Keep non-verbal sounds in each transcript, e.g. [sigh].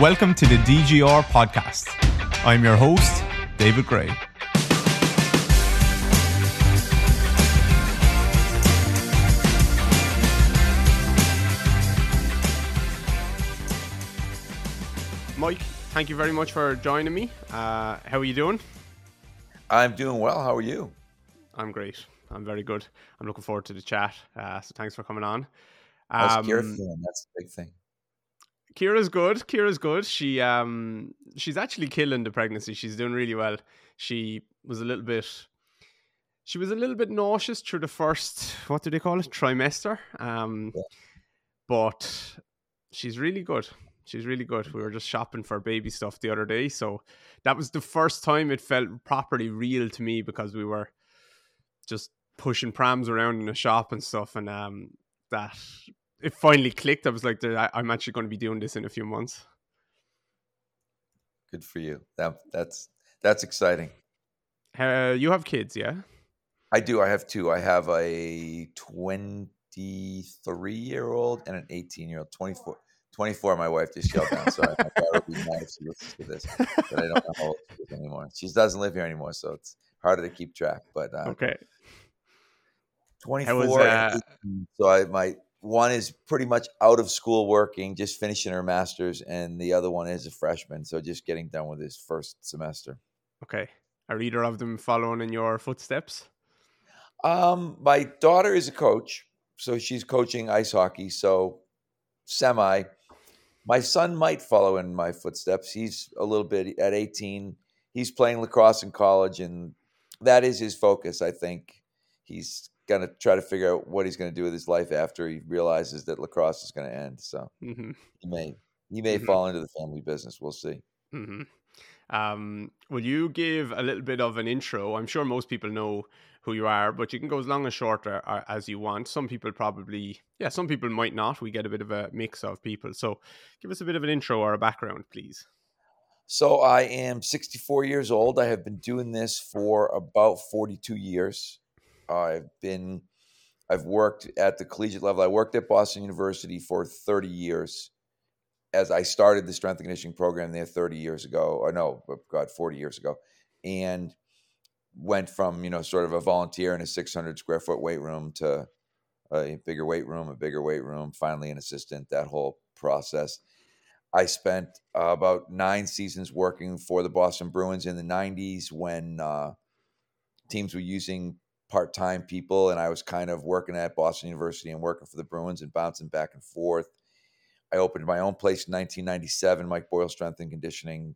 Welcome to the DGR podcast. I'm your host, David Grey. Mike, thank you very much for joining me. Uh, how are you doing? I'm doing well. How are you? I'm great. I'm very good. I'm looking forward to the chat. Uh, so thanks for coming on. How's Kira um, feeling? That's the big thing. Kira's good. Kira's good. She um she's actually killing the pregnancy. She's doing really well. She was a little bit she was a little bit nauseous through the first what do they call it? trimester. Um yeah. but she's really good. She's really good. We were just shopping for baby stuff the other day, so that was the first time it felt properly real to me because we were just pushing prams around in the shop and stuff, and um, that it finally clicked. I was like, I'm actually going to be doing this in a few months. Good for you. That that's that's exciting. Uh, you have kids, yeah? I do. I have two. I have a 23 year old and an 18 year old. 24. 24, my wife just yelled down. Sorry, my daughter would be [laughs] nice to she listens to this, but I don't know how old she is anymore. She doesn't live here anymore, so it's harder to keep track. But uh, okay, 24. Was, uh... So I my one is pretty much out of school working, just finishing her master's, and the other one is a freshman, so just getting done with his first semester. Okay. Are either of them following in your footsteps? Um, my daughter is a coach, so she's coaching ice hockey, so semi. My son might follow in my footsteps. He's a little bit at 18. He's playing lacrosse in college, and that is his focus. I think he's going to try to figure out what he's going to do with his life after he realizes that lacrosse is going to end. So mm-hmm. he may he may mm-hmm. fall into the family business. We'll see. Mm-hmm. Um, will you give a little bit of an intro? I'm sure most people know who you are, but you can go as long as short uh, as you want. Some people probably, yeah, some people might not. We get a bit of a mix of people. So give us a bit of an intro or a background, please. So I am 64 years old. I have been doing this for about 42 years. I've been I've worked at the collegiate level. I worked at Boston University for 30 years as I started the strength and conditioning program there 30 years ago, or no, oh God, 40 years ago. And went from, you know, sort of a volunteer in a 600 square foot weight room to a bigger weight room, a bigger weight room, finally an assistant, that whole process. I spent uh, about nine seasons working for the Boston Bruins in the 90s when uh, teams were using part time people, and I was kind of working at Boston University and working for the Bruins and bouncing back and forth. I opened my own place in 1997, Mike Boyle Strength and Conditioning,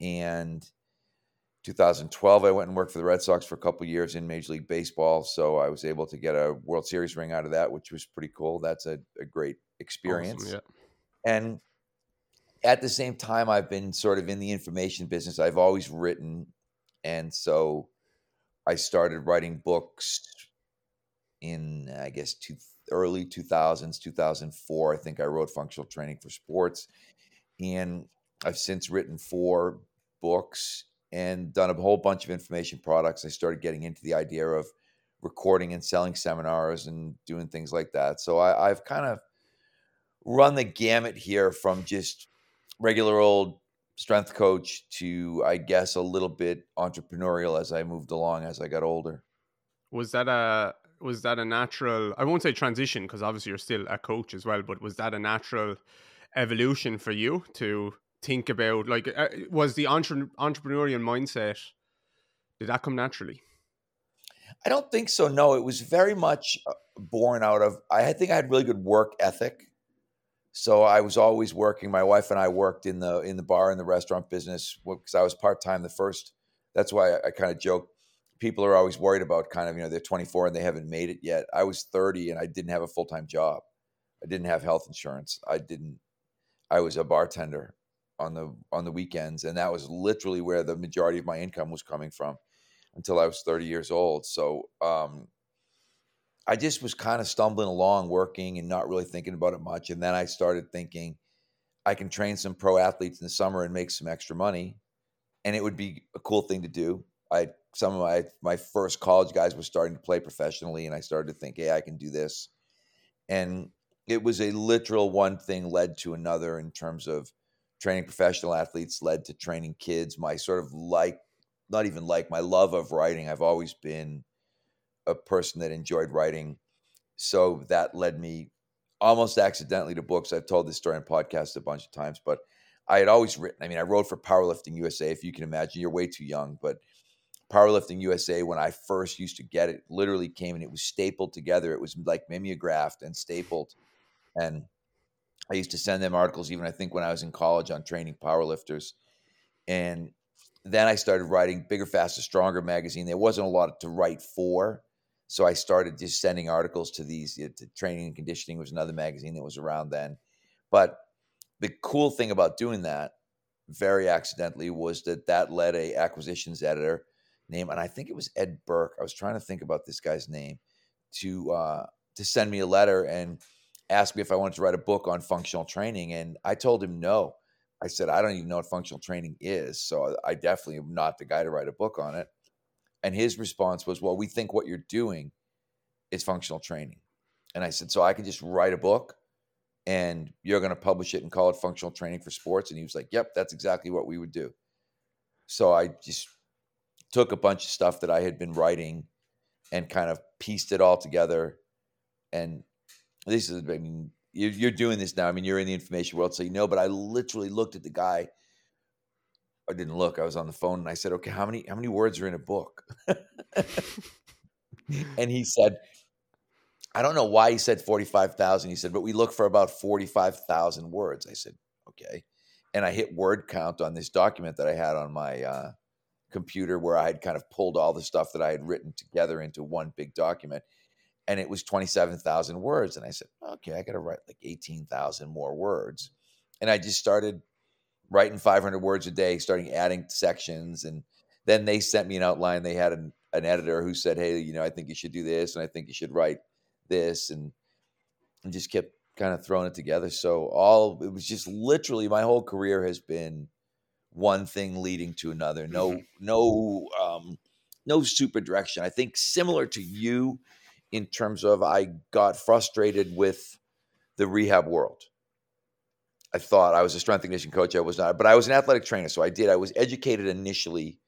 and 2012 I went and worked for the Red Sox for a couple years in Major League Baseball. So I was able to get a World Series ring out of that, which was pretty cool. That's a, a great experience. Awesome, yeah. And at the same time, I've been sort of in the information business. I've always written, and so I started writing books in, I guess, two, early 2000s, 2004. I think I wrote Functional Training for Sports. And I've since written four books and done a whole bunch of information products. I started getting into the idea of recording and selling seminars and doing things like that. So I, I've kind of run the gamut here from just regular old strength coach to I guess a little bit entrepreneurial as I moved along as I got older. Was that a was that a natural I won't say transition because obviously you're still a coach as well, but was that a natural evolution for you to think about like uh, was the entre- entrepreneurial mindset did that come naturally? I don't think so. No, it was very much uh, born out of I think I had really good work ethic so I was always working. My wife and I worked in the in the bar and the restaurant business because I was part time. The first, that's why I, I kind of joke. People are always worried about kind of you know they're 24 and they haven't made it yet. I was 30 and I didn't have a full time job. I didn't have health insurance. I didn't. I was a bartender on the on the weekends, and that was literally where the majority of my income was coming from until I was 30 years old. So um, I just was kind of stumbling along working and not really thinking about it much. And then I started thinking I can train some pro athletes in the summer and make some extra money. And it would be a cool thing to do. I some of my my first college guys were starting to play professionally, and I started to think, hey, I can do this. And it was a literal one thing led to another in terms of training professional athletes led to training kids. My sort of like, not even like, my love of writing. I've always been a person that enjoyed writing. So that led me almost accidentally to books. I've told this story on podcasts a bunch of times, but I had always written. I mean, I wrote for Powerlifting USA. If you can imagine, you're way too young, but Powerlifting USA, when I first used to get it, literally came and it was stapled together. It was like mimeographed and stapled. And I used to send them articles, even I think when I was in college on training powerlifters. And then I started writing Bigger, Faster, Stronger magazine. There wasn't a lot to write for. So I started just sending articles to these. To Training and Conditioning was another magazine that was around then. But the cool thing about doing that, very accidentally, was that that led a acquisitions editor name, and I think it was Ed Burke. I was trying to think about this guy's name to uh, to send me a letter and ask me if I wanted to write a book on functional training, and I told him no. I said I don't even know what functional training is, so I definitely am not the guy to write a book on it. And his response was, Well, we think what you're doing is functional training. And I said, So I could just write a book and you're going to publish it and call it functional training for sports? And he was like, Yep, that's exactly what we would do. So I just took a bunch of stuff that I had been writing and kind of pieced it all together. And this is, I mean, you're doing this now. I mean, you're in the information world, so you know. But I literally looked at the guy I didn't look. I was on the phone and I said, "Okay, how many how many words are in a book?" [laughs] and he said, "I don't know why he said forty five thousand. He said, but we look for about forty five thousand words." I said, "Okay," and I hit word count on this document that I had on my uh, computer where I had kind of pulled all the stuff that I had written together into one big document, and it was twenty seven thousand words. And I said, "Okay, I got to write like eighteen thousand more words," and I just started writing 500 words a day, starting adding sections. And then they sent me an outline. They had an, an editor who said, Hey, you know, I think you should do this. And I think you should write this. And, and just kept kind of throwing it together. So all, it was just literally my whole career has been one thing leading to another. No, mm-hmm. no, um, no super direction. I think similar to you in terms of I got frustrated with the rehab world. I thought I was a strength and conditioning coach. I was not, but I was an athletic trainer. So I did. I was educated initially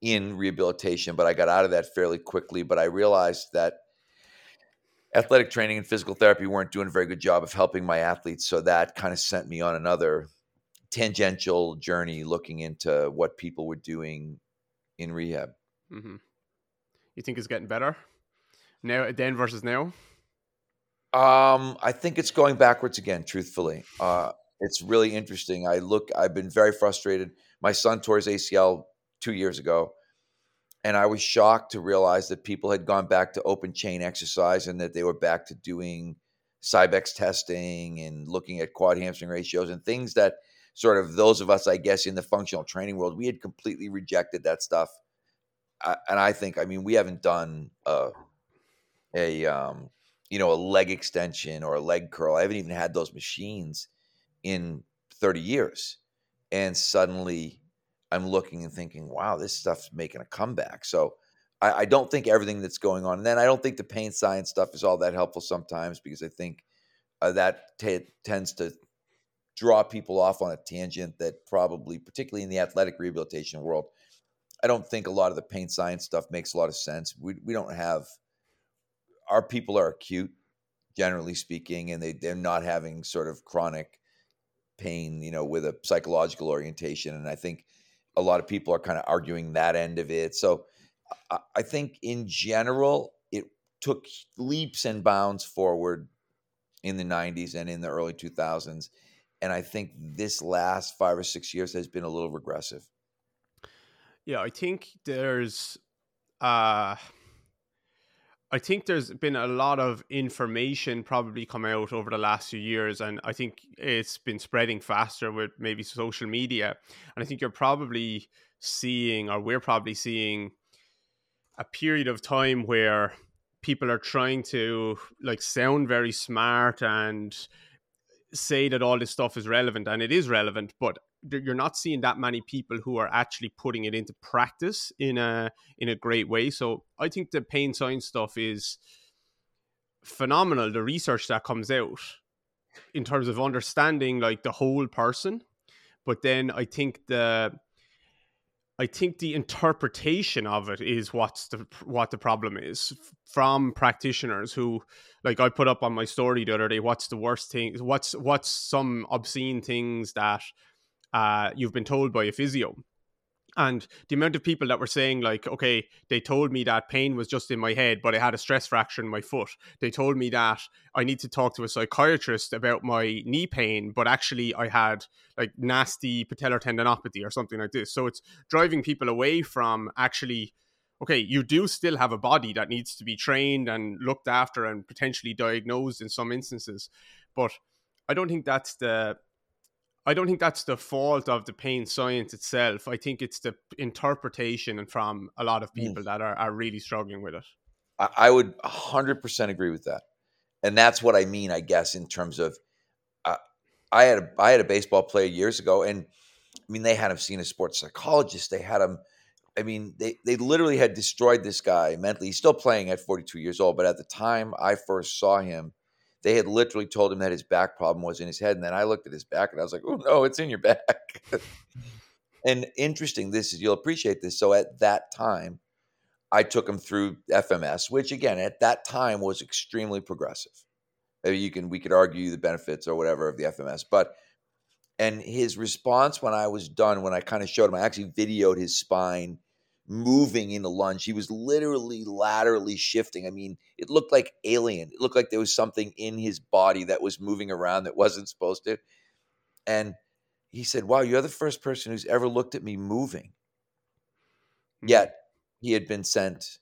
in rehabilitation, but I got out of that fairly quickly. But I realized that athletic training and physical therapy weren't doing a very good job of helping my athletes. So that kind of sent me on another tangential journey looking into what people were doing in rehab. Mm-hmm. You think it's getting better now, then versus now? Um, I think it's going backwards again. Truthfully, uh, it's really interesting. I look. I've been very frustrated. My son tore his ACL two years ago, and I was shocked to realize that people had gone back to open chain exercise and that they were back to doing Cybex testing and looking at quad hamstring ratios and things that sort of those of us, I guess, in the functional training world, we had completely rejected that stuff. I, and I think, I mean, we haven't done a, a um, you know, a leg extension or a leg curl. I haven't even had those machines in 30 years. And suddenly I'm looking and thinking, wow, this stuff's making a comeback. So I, I don't think everything that's going on. And then I don't think the pain science stuff is all that helpful sometimes because I think uh, that t- tends to draw people off on a tangent that probably, particularly in the athletic rehabilitation world, I don't think a lot of the pain science stuff makes a lot of sense. We, we don't have – our people are acute, generally speaking, and they they're not having sort of chronic pain, you know, with a psychological orientation. And I think a lot of people are kind of arguing that end of it. So I, I think in general, it took leaps and bounds forward in the 90s and in the early 2000s. And I think this last five or six years has been a little regressive. Yeah, I think there's uh I think there's been a lot of information probably come out over the last few years, and I think it's been spreading faster with maybe social media. And I think you're probably seeing, or we're probably seeing, a period of time where people are trying to like sound very smart and say that all this stuff is relevant, and it is relevant, but you're not seeing that many people who are actually putting it into practice in a in a great way. So I think the pain science stuff is phenomenal. The research that comes out in terms of understanding like the whole person but then I think the I think the interpretation of it is what's the what the problem is from practitioners who like I put up on my story the other day what's the worst thing what's what's some obscene things that uh, you've been told by a physio. And the amount of people that were saying like okay they told me that pain was just in my head but i had a stress fracture in my foot. They told me that i need to talk to a psychiatrist about my knee pain but actually i had like nasty patellar tendinopathy or something like this. So it's driving people away from actually okay you do still have a body that needs to be trained and looked after and potentially diagnosed in some instances. But i don't think that's the I don't think that's the fault of the pain science itself. I think it's the interpretation and from a lot of mm. people mm. that are, are really struggling with it. I, would 100% agree with that. And that's what I mean, I guess, in terms of uh, I had a I had a baseball player years ago, and I mean they had him seen a sports psychologist. They had him. I mean, they they literally had destroyed this guy mentally. He's still playing at 42 years old, but at the time I first saw him, they had literally told him that his back problem was in his head. And then I looked at his back and I was like, oh, no, it's in your back. [laughs] and interesting, this is, you'll appreciate this. So at that time, I took him through FMS, which again, at that time was extremely progressive. Maybe you can, we could argue the benefits or whatever of the FMS, but, and his response when I was done, when I kind of showed him, I actually videoed his spine moving in a lunge. He was literally laterally shifting. I mean, it looked like alien. It looked like there was something in his body that was moving around that wasn't supposed to. And he said, Wow, you're the first person who's ever looked at me moving. Hmm. Yet he had been sent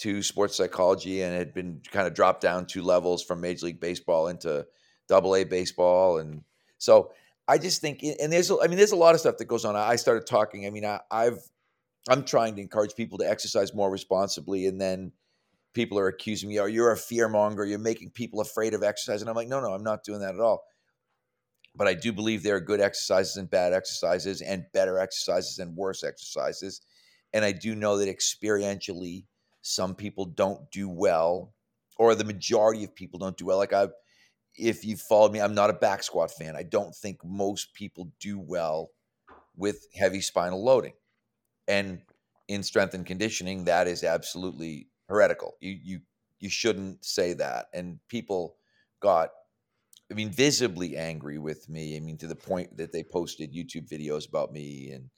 to sports psychology and had been kind of dropped down two levels from Major League Baseball into double A baseball. And so I just think, and there's, I mean, there's a lot of stuff that goes on. I started talking. I mean, I, I've I'm trying to encourage people to exercise more responsibly, and then people are accusing me, "Oh, you're a fear monger. You're making people afraid of exercise." And I'm like, "No, no, I'm not doing that at all." But I do believe there are good exercises and bad exercises, and better exercises and worse exercises. And I do know that experientially, some people don't do well, or the majority of people don't do well. Like I, if you followed me, I'm not a back squat fan. I don't think most people do well with heavy spinal loading and in strength and conditioning, that is absolutely heretical. You you you shouldn't say that. And people got, I mean, visibly angry with me. I mean, to the point that they posted YouTube videos about me, and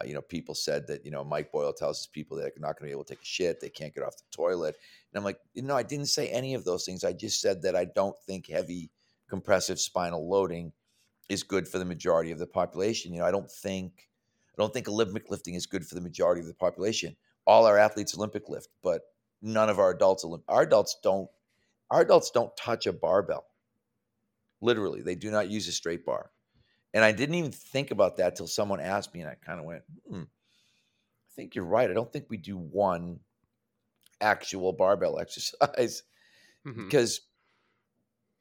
uh, you know, people said that you know Mike Boyle tells his people that they're not going to be able to take a shit, they can't get off the toilet. And I'm like, no, I didn't say any of those things. I just said that I don't think heavy compressive spinal loading is good for the majority of the population. You know, I don't think I don't think Olympic lifting is good for the majority of the population. All our athletes Olympic lift, but none of our adults our adults don't our adults don't touch a barbell. Literally, they do not use a straight bar. And I didn't even think about that till someone asked me, and I kind of went, hmm, I think you're right. I don't think we do one actual barbell [laughs] exercise mm-hmm. because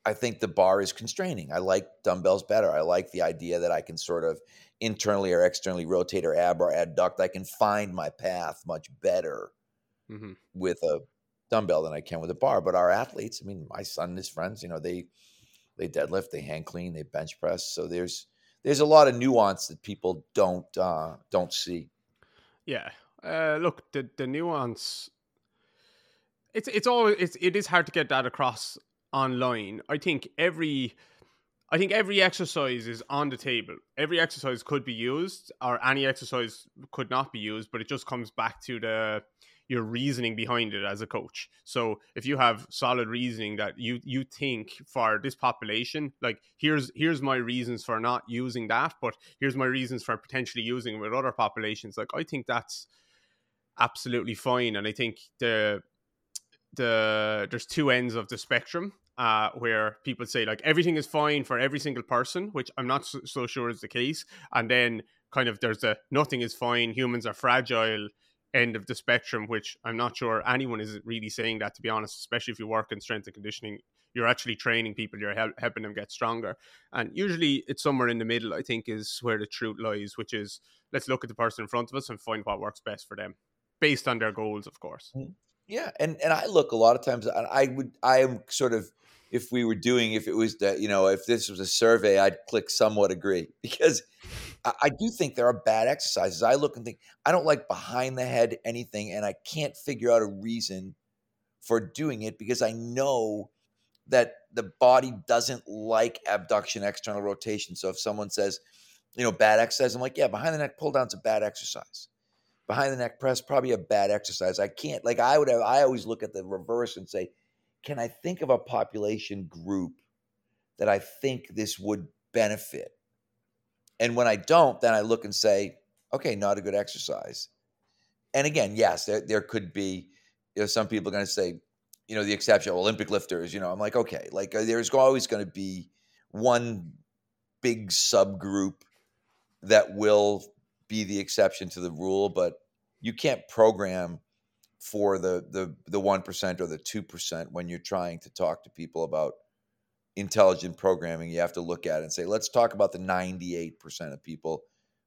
I think the bar is constraining. I like dumbbells better. I like the idea that I can sort of internally or externally rotate or ab or adduct. I can find my path much better mm-hmm. with a dumbbell than I can with a bar. But our athletes, I mean, my son and his friends, you know, they they deadlift, they hand clean, they bench press. So there's there's a lot of nuance that people don't uh, don't see. Yeah, uh, look, the the nuance. It's it's always it's it is hard to get that across online. I think every I think every exercise is on the table. Every exercise could be used, or any exercise could not be used, but it just comes back to the your reasoning behind it as a coach. So if you have solid reasoning that you you think for this population, like here's here's my reasons for not using that, but here's my reasons for potentially using with other populations. Like I think that's absolutely fine, and I think the the there's two ends of the spectrum uh, where people say like everything is fine for every single person, which I'm not so, so sure is the case, and then kind of there's a nothing is fine, humans are fragile end of the spectrum, which I'm not sure anyone is really saying that to be honest, especially if you work in strength and conditioning. You're actually training people, you're hel- helping them get stronger. And usually it's somewhere in the middle, I think, is where the truth lies, which is let's look at the person in front of us and find what works best for them based on their goals, of course. Mm. Yeah, and and I look a lot of times. I would I am sort of if we were doing if it was that you know if this was a survey, I'd click somewhat agree [laughs] because I, I do think there are bad exercises. I look and think I don't like behind the head anything, and I can't figure out a reason for doing it because I know that the body doesn't like abduction, external rotation. So if someone says, you know, bad exercise, I'm like, yeah, behind the neck pull down's a bad exercise. Behind the neck press, probably a bad exercise. I can't, like, I would have, I always look at the reverse and say, can I think of a population group that I think this would benefit? And when I don't, then I look and say, okay, not a good exercise. And again, yes, there, there could be, you know, some people are going to say, you know, the exception, Olympic lifters, you know, I'm like, okay, like uh, there's always going to be one big subgroup that will be the exception to the rule, but you can't program for the the the one percent or the two percent when you're trying to talk to people about intelligent programming. You have to look at it and say, let's talk about the 98% of people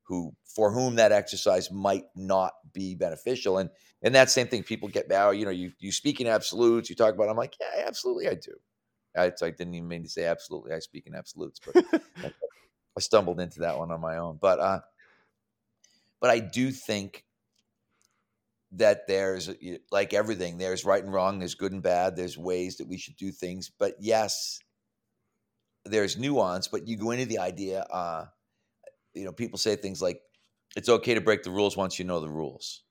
who for whom that exercise might not be beneficial. And and that same thing, people get now, you know, you you speak in absolutes, you talk about. I'm like, yeah, absolutely, I do. I, I didn't even mean to say absolutely. I speak in absolutes, but [laughs] I stumbled into that one on my own. But uh, but I do think that there's like everything. There's right and wrong. There's good and bad. There's ways that we should do things. But yes, there's nuance. But you go into the idea. Uh, you know, people say things like, "It's okay to break the rules once you know the rules."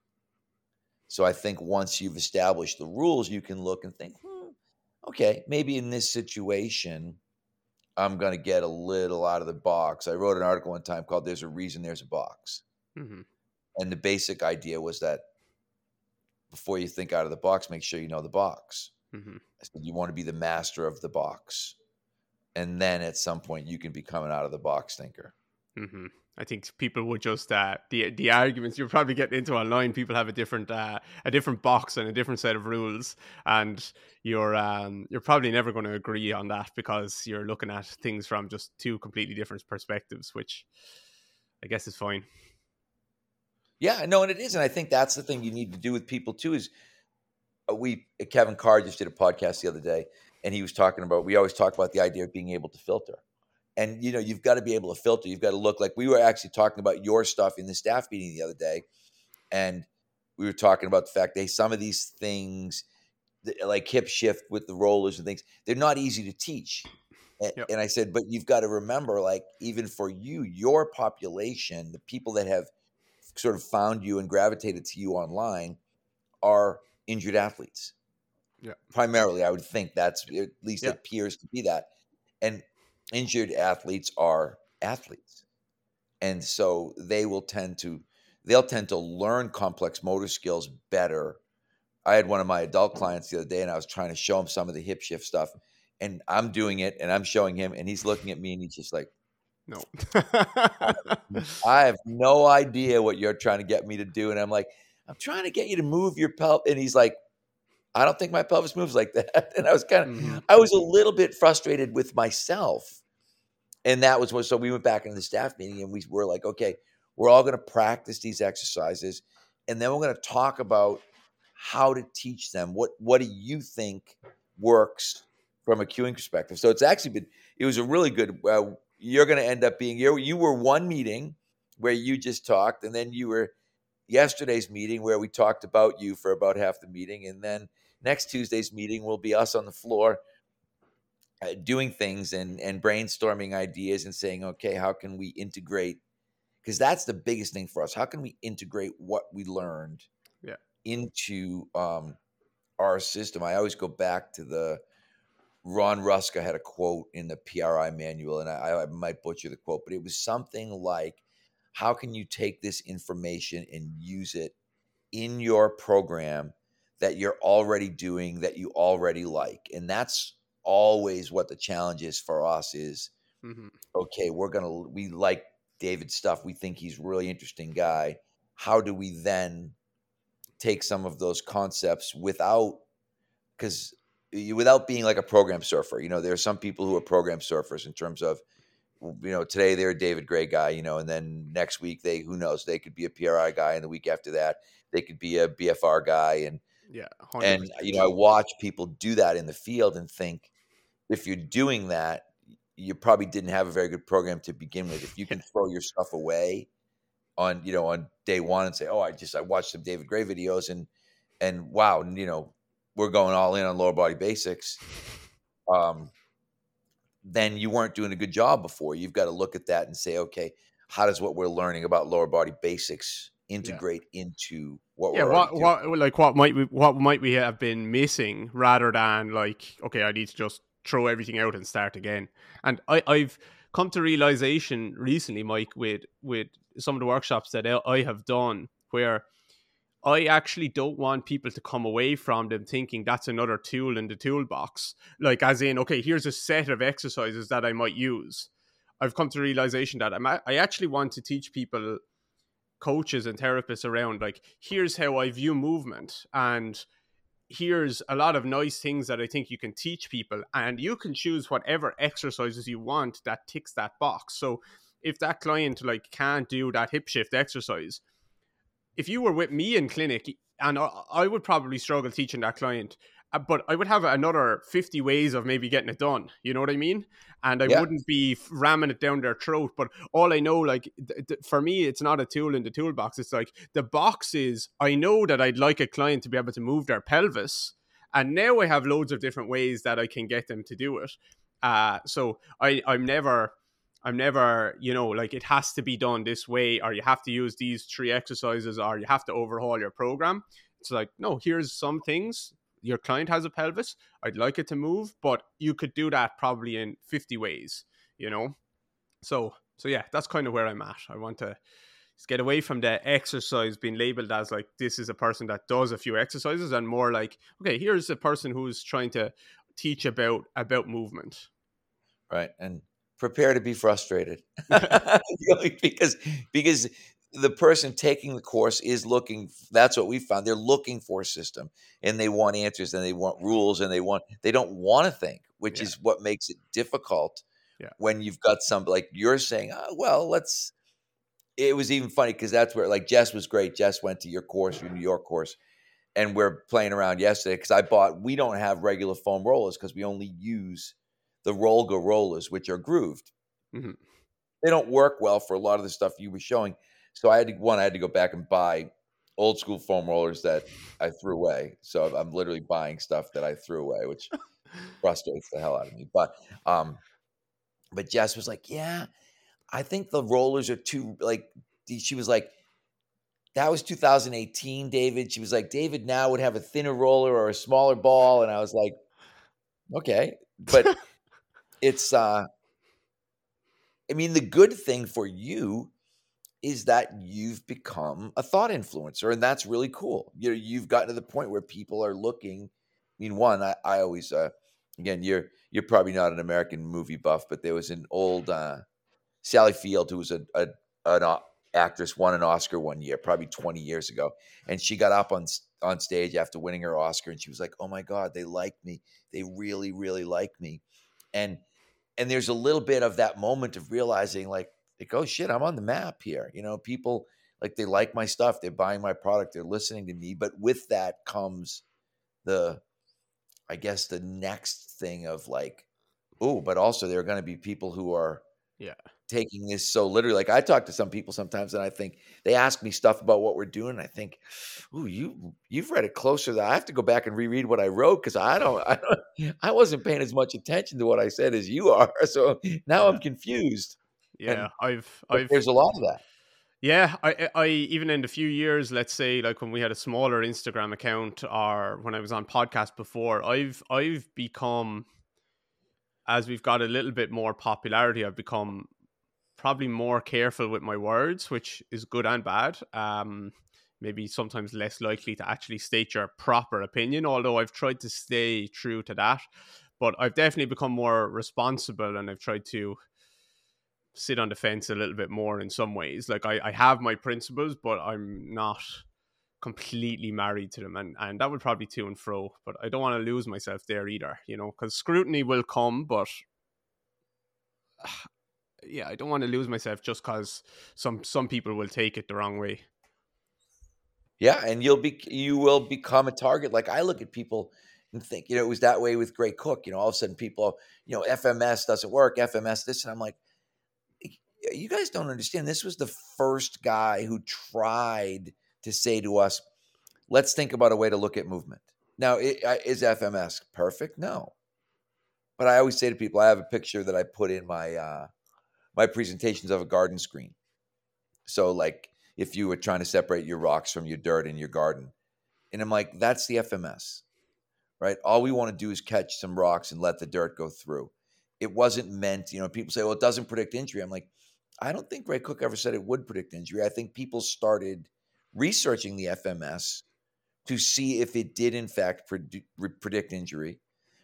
So I think once you've established the rules, you can look and think, hmm, okay, maybe in this situation, I'm going to get a little out of the box. I wrote an article one time called "There's a Reason There's a Box," mm-hmm. and the basic idea was that before you think out of the box, make sure you know the box. Mm-hmm. I said you want to be the master of the box, and then at some point you can become an out of the box thinker. Mm-hmm. I think people would just uh, the the arguments you're probably getting into online. People have a different uh, a different box and a different set of rules, and you're um, you're probably never going to agree on that because you're looking at things from just two completely different perspectives, which I guess is fine. Yeah, no, and it is, and I think that's the thing you need to do with people too. Is uh, we Kevin Carr just did a podcast the other day, and he was talking about. We always talk about the idea of being able to filter and you know you've got to be able to filter you've got to look like we were actually talking about your stuff in the staff meeting the other day and we were talking about the fact that some of these things like hip shift with the rollers and things they're not easy to teach and, yep. and i said but you've got to remember like even for you your population the people that have sort of found you and gravitated to you online are injured athletes. Yeah. Primarily i would think that's at least it appears to be that. And injured athletes are athletes. And so they will tend to they'll tend to learn complex motor skills better. I had one of my adult clients the other day and I was trying to show him some of the hip shift stuff and I'm doing it and I'm showing him and he's looking at me and he's just like no. [laughs] I have no idea what you're trying to get me to do and I'm like I'm trying to get you to move your pelvis and he's like I don't think my pelvis moves like [laughs] that. And I was kind of, mm-hmm. I was a little bit frustrated with myself. And that was what, so we went back into the staff meeting and we were like, okay, we're all going to practice these exercises. And then we're going to talk about how to teach them. What, what do you think works from a cueing perspective? So it's actually been, it was a really good, uh, you're going to end up being, you you were one meeting where you just talked and then you were yesterday's meeting where we talked about you for about half the meeting. And then next Tuesday's meeting will be us on the floor uh, doing things and and brainstorming ideas and saying, okay, how can we integrate? Because that's the biggest thing for us. How can we integrate what we learned yeah. into um, our system? I always go back to the Ron Hruska had a quote in the PRI manual, and I, I might butcher the quote, but it was something like, "How can you take this information and use it in your program that you're already doing that you already like? And that's always what the challenge is for us is mm-hmm. okay we're gonna we like david's stuff. We think he's really interesting guy. How do we then take some of those concepts without because without being like a program surfer you know there are some people who are program surfers in terms of you know today they're a david grey guy you know and then next week they who knows they could be a pri guy and the week after that they could be a bfr guy and yeah. 100%. And, you know, I watch people do that in the field and think, if you're doing that, you probably didn't have a very good program to begin with. If you can [laughs] throw your stuff away on you know on day one and say, "Oh, I just I watched some David Grey videos and and wow, you know, we're going all in on lower body basics," um, then you weren't doing a good job before. You've got to look at that and say, "Okay, how does what we're learning about lower body basics integrate yeah. into what yeah, what what like what might we what might we have been missing rather than like okay, I need to just throw everything out and start again. And I, I've come to realization recently, Mike, with with some of the workshops that I have done where I actually don't want people to come away from them thinking that's another tool in the toolbox. Like, as in, okay, here's a set of exercises that I might use. I've come to the realization that I'm, I actually want to teach people, coaches and therapists around, like, here's how I view movement. And here's a lot of nice things that I think you can teach people, and you can choose whatever exercises you want that ticks that box. So if that client like can't do that hip shift exercise, if you were with me in clinic, and I would probably struggle teaching that client, uh, but I would have another 50 ways of maybe getting it done. You know what I mean? And I yeah. wouldn't be ramming it down their throat. But all I know, like, th- th- for me, it's not a tool in the toolbox. It's like the box is I know that I'd like a client to be able to move their pelvis. And now I have loads of different ways that I can get them to do it. Uh, so I, I'm never. I'm never, you know, like it has to be done this way, or you have to use these three exercises, or you have to overhaul your program. It's like, no, here's some things your client has a pelvis. I'd like it to move, but you could do that probably in 50 ways, you know? So, so yeah, that's kind of where I'm at. I want to get away from the exercise being labeled as like this is a person that does a few exercises and more like, okay, here's a person who's trying to teach about about movement. Right. And prepare to be frustrated [laughs] [laughs] because because the person taking the course is looking that's what we found they're looking for a system and they want answers and they want rules and they want they don't want to think which yeah. is what makes it difficult yeah. when you've got some like you're saying oh, well let's it was even funny because that's where like jess was great jess went to your course your new york course and we're playing around yesterday because i bought we don't have regular foam rollers because we only use the Rollga rollers which are grooved mm-hmm. they don't work well for a lot of the stuff you were showing so I had to one, I had to go back and buy old school foam rollers that I threw away. So I'm literally buying stuff that I threw away, which [laughs] frustrates the hell out of me. But um, but Jess was like, "Yeah, I think the rollers are too like." She was like, "That was 2018, David." She was like, "David now would have a thinner roller or a smaller ball," and I was like, "Okay," but [laughs] it's. uh I mean, the good thing for you is that you've become a thought influencer and that's really cool you know you've gotten to the point where people are looking i mean one i, I always uh, again you're you're probably not an american movie buff but there was an old uh, sally field who was a, a an actress won an oscar one year probably 20 years ago and she got up on on stage after winning her oscar and she was like oh my god they like me they really really like me and and there's a little bit of that moment of realizing like like, oh shit, I'm on the map here. You know, people like they like my stuff, they're buying my product, they're listening to me. But with that comes the, I guess, the next thing of like, oh, but also there are going to be people who are, yeah, taking this so literally. Like I talk to some people sometimes, and I think they ask me stuff about what we're doing. And I think, ooh, you you've read it closer. Than I have to go back and reread what I wrote because I don't, I don't, [laughs] I wasn't paying as much attention to what I said as you are. [laughs] So now I'm confused. Yeah, I've, I've. There's a lot of that. Yeah, I, I even in the few years, let's say, like when we had a smaller Instagram account, or when I was on podcast before, I've, I've become, as we've got a little bit more popularity, I've become probably more careful with my words, which is good and bad. Um, maybe sometimes less likely to actually state your proper opinion, although I've tried to stay true to that. But I've definitely become more responsible, and I've tried to sit on the fence a little bit more in some ways. Like I, I have my principles, but I'm not completely married to them, and and that would probably to and fro. But I don't want to lose myself there either, you know, because scrutiny will come, but. Yeah, I don't want to lose myself just because some some people will take it the wrong way. Yeah, and you'll be you will become a target. Like I look at people and think, you know, it was that way with Gray Cook. You know, all of a sudden people, you know, FMS doesn't work, FMS this, and I'm like, you guys don't understand. This was the first guy who tried to say to us, let's think about a way to look at movement. Now, is FMS perfect? No. But I always say to people, I have a picture that I put in my uh, my presentations of a garden screen. So, like, if you were trying to separate your rocks from your dirt in your garden, and I'm like, that's the FMS, right? All we want to do is catch some rocks and let the dirt go through. It wasn't meant, you know. People say, well, it doesn't predict injury. I'm like, I don't think Gray Cook ever said it would predict injury. I think people started researching the FMS to see if it did, in fact, predict, predict injury.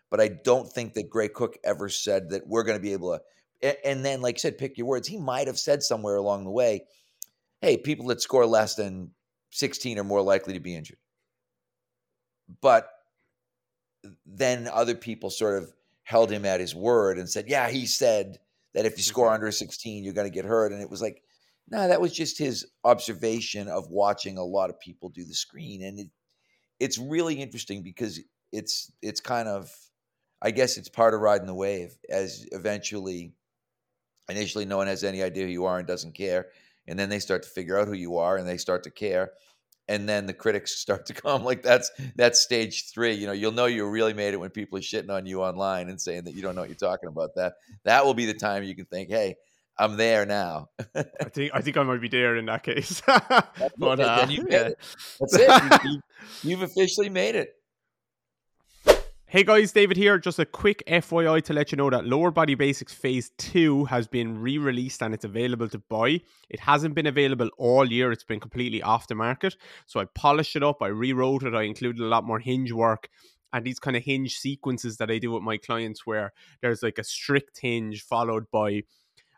But I don't think that Gray Cook ever said that we're going to be able to. And then, like I said, pick your words. He might have said somewhere along the way, hey, people that score less than 16 are more likely to be injured. But then other people sort of held him at his word and said, yeah, he said that if you score mm-hmm. under 16, you're going to get hurt. And it was like, no, that was just his observation of watching a lot of people do the screen. And it, it's really interesting because it's it's kind of I guess it's part of riding the wave as eventually initially no one has any idea who you are and doesn't care. And then they start to figure out who you are and they start to care. And then the critics [laughs] start to come. Like that's that's stage three. You know, you'll know you really made it when people are shitting on you online and saying that you don't know what you're talking about. That that will be the time you can think, hey, I'm there now. I think I think I might be there in that case. [laughs] but uh, you yeah. it. That's it. You, [laughs] you've officially made it. Hey guys, David here. Just a quick FYI to let you know that Lower Body Basics Phase 2 has been re released and it's available to buy. It hasn't been available all year, it's been completely off the market. So I polished it up, I rewrote it, I included a lot more hinge work and these kind of hinge sequences that I do with my clients where there's like a strict hinge followed by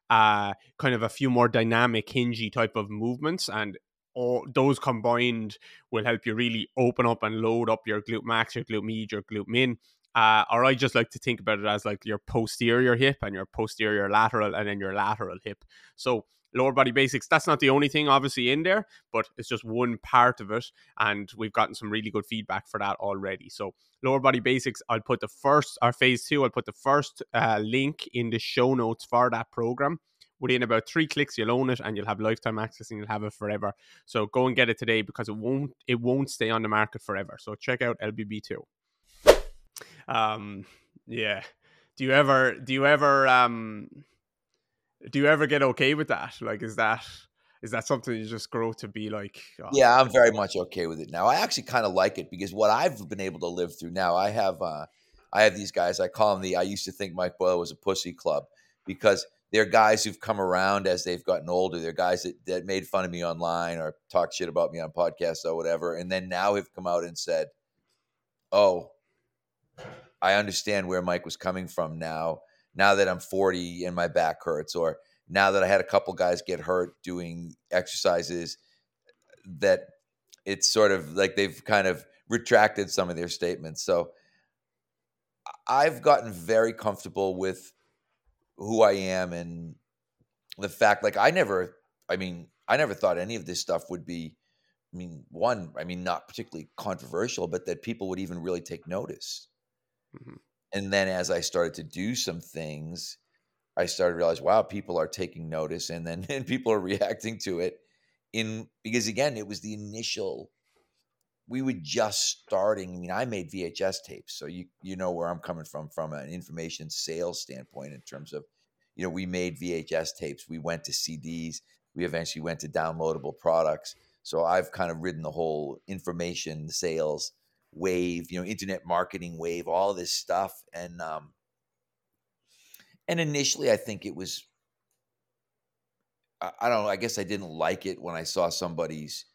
uh, kind of a few more dynamic, hingy type of movements, and all those combined will help you really open up and load up your glute max, your glute med, your glute min. Uh, or I just like to think about it as like your posterior hip and your posterior lateral, and then your lateral hip. So lower body basics that's not the only thing obviously in there but it's just one part of it and we've gotten some really good feedback for that already so lower body basics i'll put the first our phase two i'll put the first uh, link in the show notes for that program within about three clicks you'll own it and you'll have lifetime access and you'll have it forever so go and get it today because it won't it won't stay on the market forever so check out lbb2 um yeah do you ever do you ever um do you ever get okay with that? Like, is that is that something you just grow to be like? Oh. Yeah, I'm very much okay with it now. I actually kind of like it because what I've been able to live through now, I have uh, I have these guys. I call them the. I used to think Mike Boyle was a pussy club because they're guys who've come around as they've gotten older. They're guys that, that made fun of me online or talked shit about me on podcasts or whatever, and then now have come out and said, "Oh, I understand where Mike was coming from now." now that I'm 40 and my back hurts, or now that I had a couple guys get hurt doing exercises that it's sort of like they've kind of retracted some of their statements. So I've gotten very comfortable with who I am and the fact like I never I mean I never thought any of this stuff would be I mean one I mean not particularly controversial but that people would even really take notice. Mm-hmm and then as I started to do some things, I started to realize, wow, people are taking notice, and then [laughs] and people are reacting to it. In because again, it was the initial. We were just starting. I mean, I made VHS tapes, so you you know where I'm coming from from an information sales standpoint in terms of, you know, we made VHS tapes. We went to CDs. We eventually went to downloadable products. So I've kind of ridden the whole information sales wave, you know, internet marketing wave, all this stuff. And um, and initially, I think it was. I, I don't know. I guess I didn't like it when I saw somebody's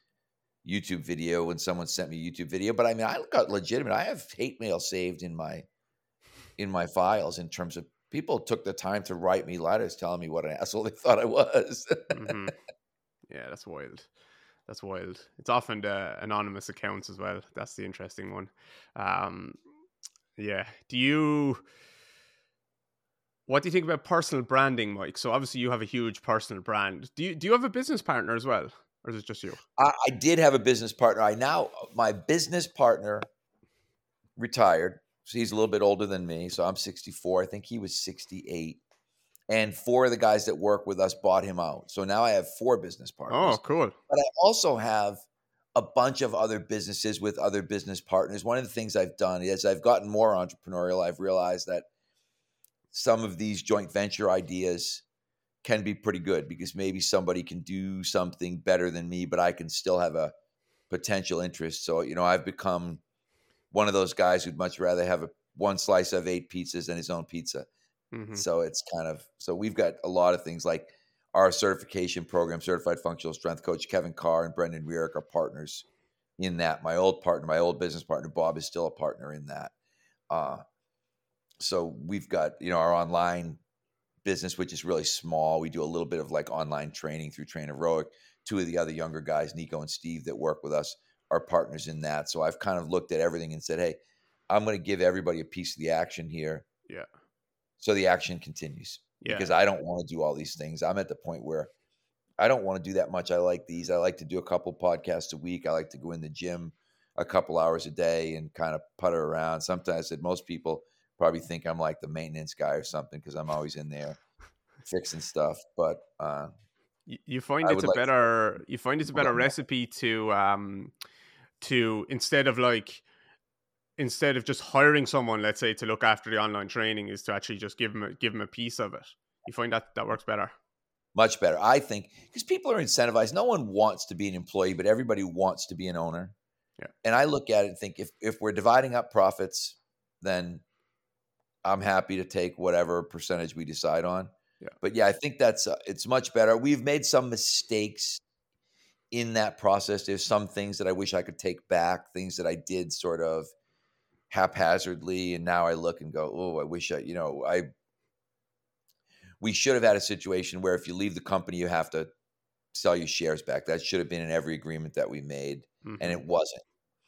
YouTube video when someone sent me a YouTube video. But I mean, I got legitimate. I have hate mail saved in my in my files in terms of people took the time to write me letters telling me what an [laughs] asshole they thought I was. mm-hmm. Yeah, that's wild. That's wild. It's often the anonymous accounts as well. That's the interesting one. Um, yeah. Do you? What do you think about personal branding, Mike? So obviously you have a huge personal brand. Do you do you have a business partner as well, or is it just you? I, I did have a business partner. I now my business partner retired. So he's a little bit older than me. So I'm 64. I think he was 68. And four of the guys that work with us bought him out. So now I have four business partners. Oh, cool. But I also have a bunch of other businesses with other business partners. One of the things I've done is I've gotten more entrepreneurial. I've realized that some of these joint venture ideas can be pretty good because maybe somebody can do something better than me, but I can still have a potential interest. So, you know, I've become one of those guys who'd much rather have a, one slice of eight pizzas than his own pizza. Mm-hmm. So it's kind of so we've got a lot of things like our certification program, certified functional strength coach Kevin Carr and Brendon Rearick are partners in that. My old partner, my old business partner Bob is still a partner in that. Uh, so we've got you know our online business, which is really small. We do a little bit of like online training through Train Heroic. Two of the other younger guys, Nico and Steve, that work with us, are partners in that. So I've kind of looked at everything and said, hey, I'm going to give everybody a piece of the action here. Yeah. So the action continues Yeah. because I don't want to do all these things. I'm at the point where I don't want to do that much. I like these. I like to do a couple podcasts a week. I like to go in the gym a couple hours a day and kind of putter around. Sometimes that most people probably think I'm like the maintenance guy or something because I'm always in there fixing stuff. But uh, you find I it's a like to- better you find it's a better recipe to um to instead of like instead of just hiring someone let's say to look after the online training is to actually just give them a, give them a piece of it you find that that works better much better, I think, because people are incentivized. No one wants to be an employee, but everybody wants to be an owner. Yeah. And I look at it and think if if we're dividing up profits, then I'm happy to take whatever percentage we decide on. Yeah. But yeah, I think that's uh, it's much better. We've made some mistakes in that process. There's some things that I wish I could take back, things that I did sort of haphazardly, and now I look and go, oh, I wish I, you know, I. We should have had a situation where if you leave the company, you have to sell your shares back. That should have been in every agreement that we made, and it wasn't.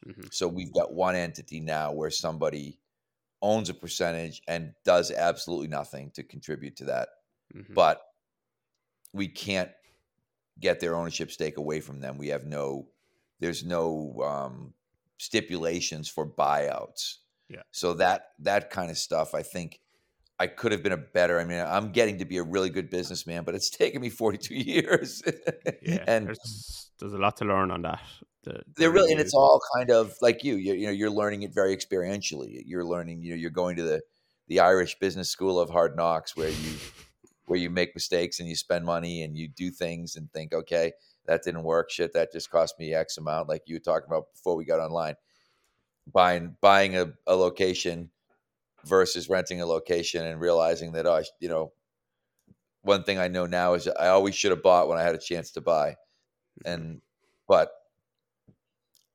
Mhm. So we've got one entity now where somebody owns a percentage and does absolutely nothing to contribute to that. Mhm. But we can't get their ownership stake away from them. We have no, there's no um, stipulations for buyouts. Yeah. So that that kind of stuff, I think, I could have been a better. I mean, I'm getting to be a really good businessman, but it's [laughs] taken me 42 years. yeah and there's, there's a lot to learn on that The- they're really, and it's all kind of like you. You, you know, you're learning it very experientially. You're learning. You know, you're going to the the Irish Business School of Hard Knocks, where you where you make mistakes and you spend money and you do things and think, okay, that didn't work. Shit, that just cost me X amount. Like you were talking about before we got online, buying buying a, a location versus renting a location and realizing that, oh, you know, one thing I know now is I always should have bought when I had a chance to buy, mm-hmm. and but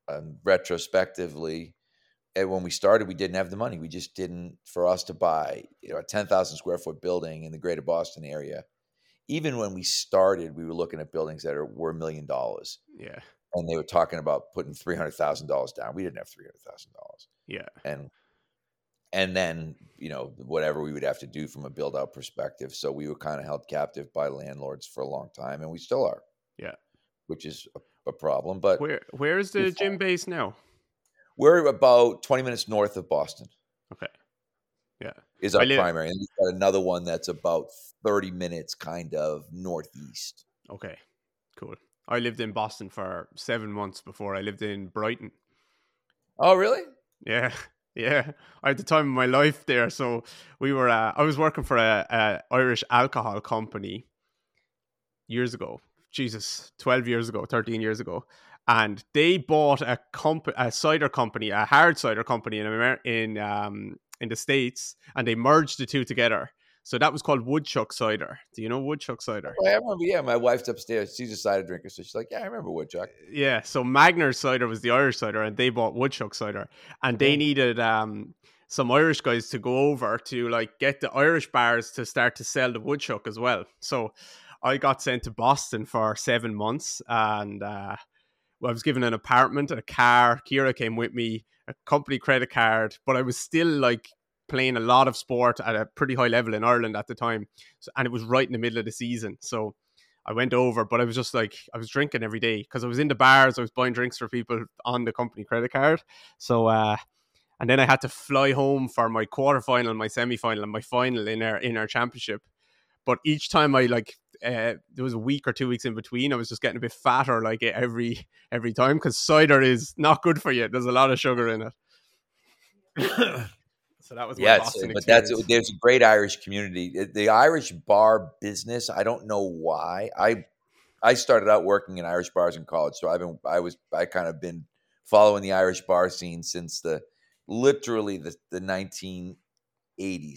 um, retrospectively, and when we started, we didn't have the money. We just didn't for us to buy, you know, a ten thousand square foot building in the greater Boston area. Even when we started, we were looking at buildings that are were a million dollars, yeah and they were talking about putting three hundred thousand dollars down. We didn't have three hundred thousand dollars, yeah and and then you know whatever we would have to do from a build out perspective. So we were kind of held captive by landlords for a long time, and we still are. Yeah. which is a, a problem. But where where is the gym base now we're about twenty minutes north of Boston. okay yeah is our live- primary, and we've got another one that's about thirty minutes, kind of northeast. okay cool i lived in boston for seven months before i lived in brighton Oh, really? Yeah, [laughs] yeah. I had the time of my life there. So we were. Uh, I was working for a, a Irish alcohol company years ago. Jesus, twelve years ago, thirteen years ago, and they bought a comp a cider company, a hard cider company in Amer- in um in the states, and they merged the two together. So that was called Woodchuck cider. Do you know Woodchuck cider? Well, I remember. Yeah, my wife's upstairs. She's a cider drinker, so she's like, "Yeah, I remember Woodchuck." Yeah, so Magner's cider was the Irish cider, and they bought Woodchuck cider, and they needed um some Irish guys to go over to like get the Irish bars to start to sell the Woodchuck as well. So I got sent to Boston for seven months, and uh, I was given an apartment, a car. Kira came with me, a company credit card, but I was still like playing a lot of sport at a pretty high level in Ireland at the time, so, and it was right in the middle of the season, so. I went over, but I was just like I was drinking every day because I was in the bars. I was buying drinks for people on the company credit card. So uh, and then I had to fly home for my quarterfinal, my semi final, and my final in our in our championship. But each time I like, uh, there was a week or two weeks in between. I was just getting a bit fatter, like every every time, because cider is not good for you. There's a lot of sugar in it. [coughs] so that was yeah, but that's there's a great Irish community. The Irish bar business. I don't know why. I I started out working in Irish bars in college, so I've been I was I kind of been following the Irish bar scene since the literally the the 1980s.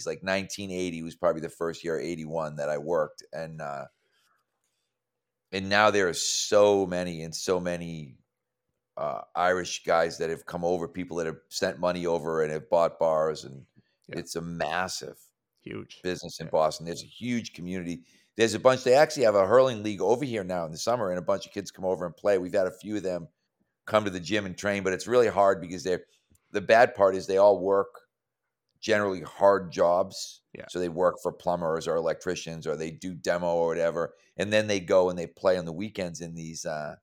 Like 1980 was probably the first year, 81 that I worked, and uh, and now there are so many and so many uh, Irish guys that have come over, people that have sent money over and have bought bars, and yeah. it's a massive, huge business in yeah. Boston. There's a huge community there's a bunch. They actually have a hurling league over here now in the summer, and a bunch of kids come over and play. We've had a few of them come to the gym and train, but it's really hard because they're. The bad part is they all work generally hard jobs. Yeah. So they work for plumbers or electricians or they do demo or whatever, and then they go and they play on the weekends in these uh,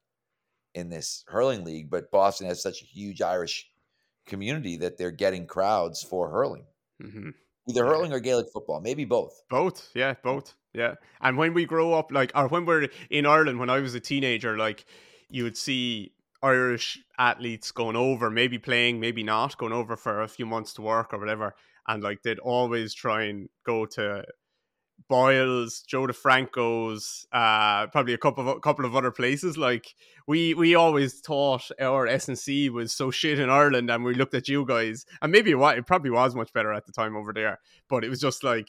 in this hurling league. But Boston has such a huge Irish community that they're getting crowds for hurling. Mm-hmm. Either hurling or Gaelic football, maybe both. Both, yeah, both. Yeah. And when we grow up, like, or when we're in Ireland, when I was a teenager, like, you would see Irish athletes going over, maybe playing, maybe not, going over for a few months to work or whatever. And like, they'd always try and go to Boyle's, Joe DeFranco's, uh, probably a couple of a couple of other places. Like we we always thought our SNC was so shit in Ireland, and we looked at you guys, and maybe it, it probably was much better at the time over there. But it was just like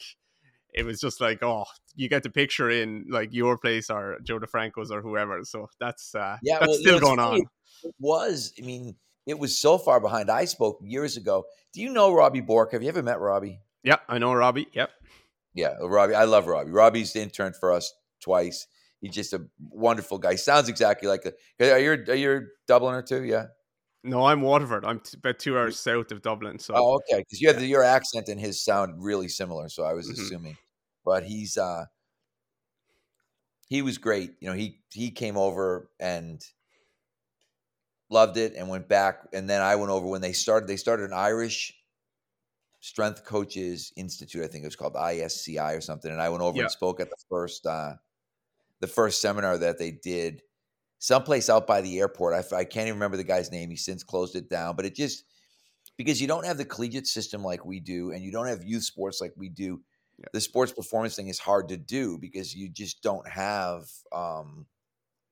it was just like, oh, you get the picture in like your place or Joe DeFranco's or whoever. So that's uh, yeah, that's well, still going funny. on. It was, I mean, it was so far behind. I spoke years ago. Do you know Robbie Bork? Have you ever met Robbie? Yeah, I know Robbie. Yep. Yeah, Robbie. I love Robbie. Robbie's the intern for us twice. He's just a wonderful guy. Sounds exactly like a. Are you are you Dubliner too? Yeah. No, I'm Waterford. I'm t- about two hours south of Dublin. So. Oh, okay. Because you have the, your accent and his sound really similar. So I was mm-hmm. assuming but he's uh he was great. You know, he he came over and loved it and went back. And then I went over when they started. They started an Irish Strength Coaches Institute. I think it was called ISCI or something. And I went over yeah. and spoke at the first uh the first seminar that they did someplace out by the airport. I, I can't even remember the guy's name. He since closed it down. But it just because you don't have the collegiate system like we do, and you don't have youth sports like we do yeah. the sports performance thing is hard to do because you just don't have um,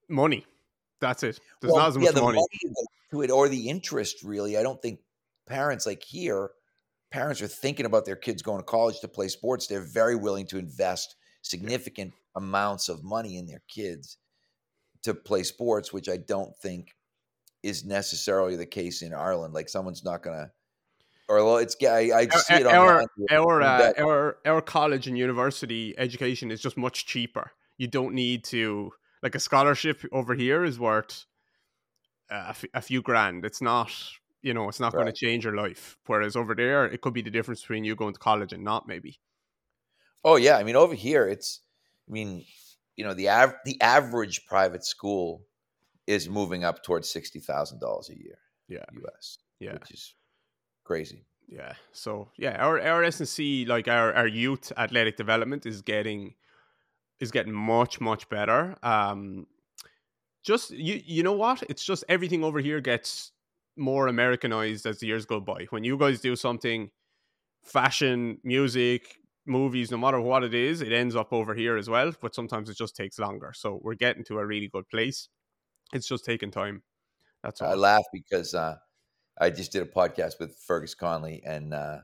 money. That's it. There's well, not as much yeah, the money. money to it or the interest. Really, I don't think parents like here. Parents are thinking about their kids going to college to play sports. They're very willing to invest significant yeah. amounts of money in their kids to play sports, which I don't think is necessarily the case in Ireland. Like someone's not going to or well, it's I, I see it our our, uh, our our college and university education is just much cheaper. You don't need to like a scholarship over here is worth a, f- a few grand. It's not you know it's not right. going to change your life. Whereas over there, it could be the difference between you going to college and not maybe. Oh yeah, I mean over here it's I mean you know the av- the average private school is moving up towards sixty thousand dollars a year. Yeah, U.S. Yeah, which is crazy. Yeah. So yeah, our our SNC like our our youth athletic development is getting is getting much much better. Um, just you you know what? It's just everything over here gets more Americanized as the years go by. When you guys do something, fashion, music, movies, no matter what it is, it ends up over here as well. But sometimes it just takes longer. So we're getting to a really good place. It's just taking time. That's all. I laugh because uh, I just did a podcast with Fergus Connolly, and uh,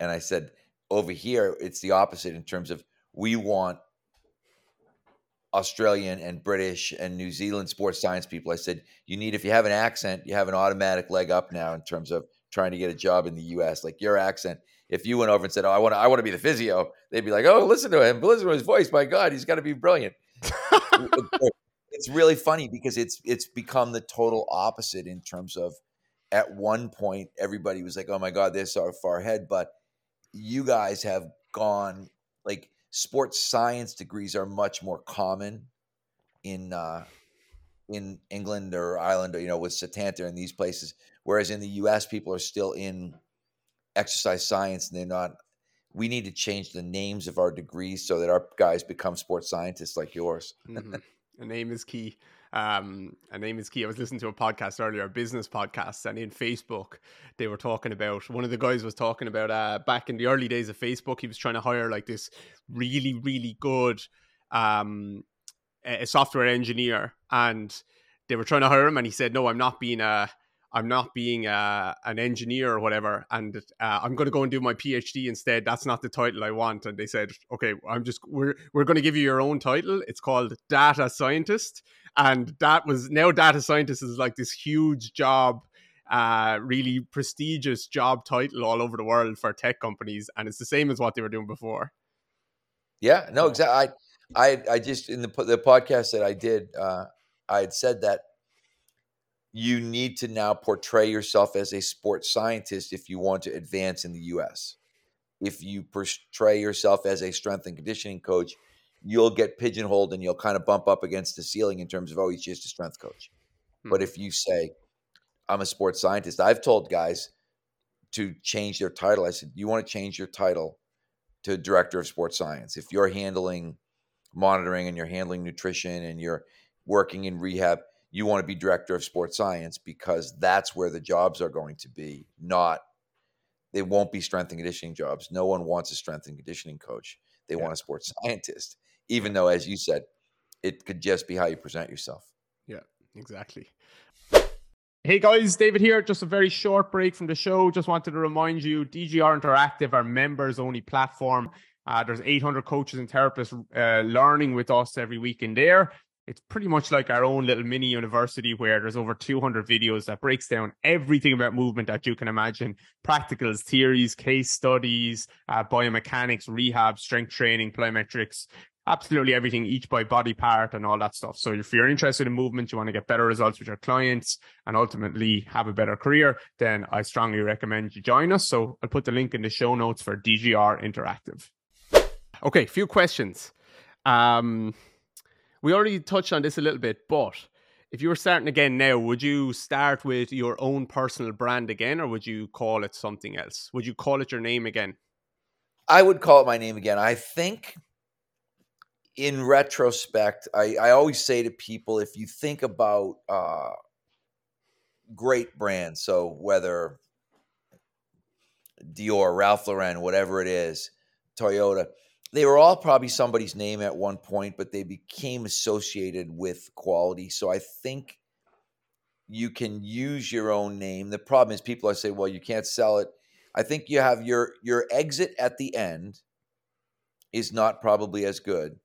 and I said over here it's the opposite in terms of we want Australian and British and New Zealand sports science people. I said you need if you have an accent, you have an automatic leg up now in terms of trying to get a job in the U.S. Like your accent, if you went over and said, "Oh, I want to, I want to be the physio," they'd be like, "Oh, listen to him, listen to his voice. My God, he's got to be brilliant." [laughs] it's really funny because it's it's become the total opposite in terms of at one point everybody was like, "Oh my God, they're so far ahead," but you guys have gone like sports science degrees are much more common in uh, in England or Ireland or you know with Setanta and these places, whereas in the U.S. people are still in exercise science and they're not we need to change the names of our degrees so that our guys become sports scientists like yours. mm-hmm. A name is key. Um, a name is key. I was listening to a podcast earlier, a business podcast, and in Facebook, they were talking about one of the guys was talking about uh, back in the early days of Facebook, he was trying to hire like this really, really good um, a software engineer, and they were trying to hire him, and he said, "No, I'm not being a I'm not being a, an engineer or whatever, and uh, I'm going to go and do my PhD instead. That's not the title I want. And they said, okay, I'm just we're we're going to give you your own title. It's called data scientist, and that was now data scientist is like this huge job, uh, really prestigious job title all over the world for tech companies, and it's the same as what they were doing before. Yeah, no, exactly. I I I just in the the podcast that I did, uh, I had said that you need to now portray yourself as a sports scientist if you want to advance in the US. If you portray yourself as a strength and conditioning coach, you'll get pigeonholed and you'll kind of bump up against the ceiling in terms of, oh, he's just a strength coach. Hmm. But if you say, I'm a sports scientist, I've told guys to change their title. I said, you want to change your title to director of sports science. If you're handling monitoring and you're handling nutrition and you're working in rehab, you want to be director of sports science because that's where the jobs are going to be, not they won't be strength and conditioning jobs. No one wants a strength and conditioning coach. They yeah. want a sports [laughs] scientist, even though, as you said, it could just be how you present yourself. Yeah, exactly. Hey guys, David here. Just a very short break from the show. Just wanted to remind you DGR Interactive, our members only platform. Uh, there's 800 coaches and therapists uh, learning with us every week in there it's pretty much like our own little mini university where there's over 200 videos that breaks down everything about movement that you can imagine practicals theories case studies uh, biomechanics rehab strength training plyometrics absolutely everything each by body part and all that stuff so if you're interested in movement you want to get better results with your clients and ultimately have a better career then i strongly recommend you join us so i'll put the link in the show notes for dgr interactive okay few questions um we already touched on this a little bit, but if you were starting again now, would you start with your own personal brand again, or would you call it something else? Would you call it your name again? I would call it my name again. I think in retrospect, I, I always say to people if you think about uh, great brands, so whether Dior, Ralph Lauren, whatever it is, Toyota, they were all probably somebody's name at one point, but they became associated with quality. So I think you can use your own name. The problem is people are saying, well, you can't sell it. I think you have your your exit at the end is not probably as good.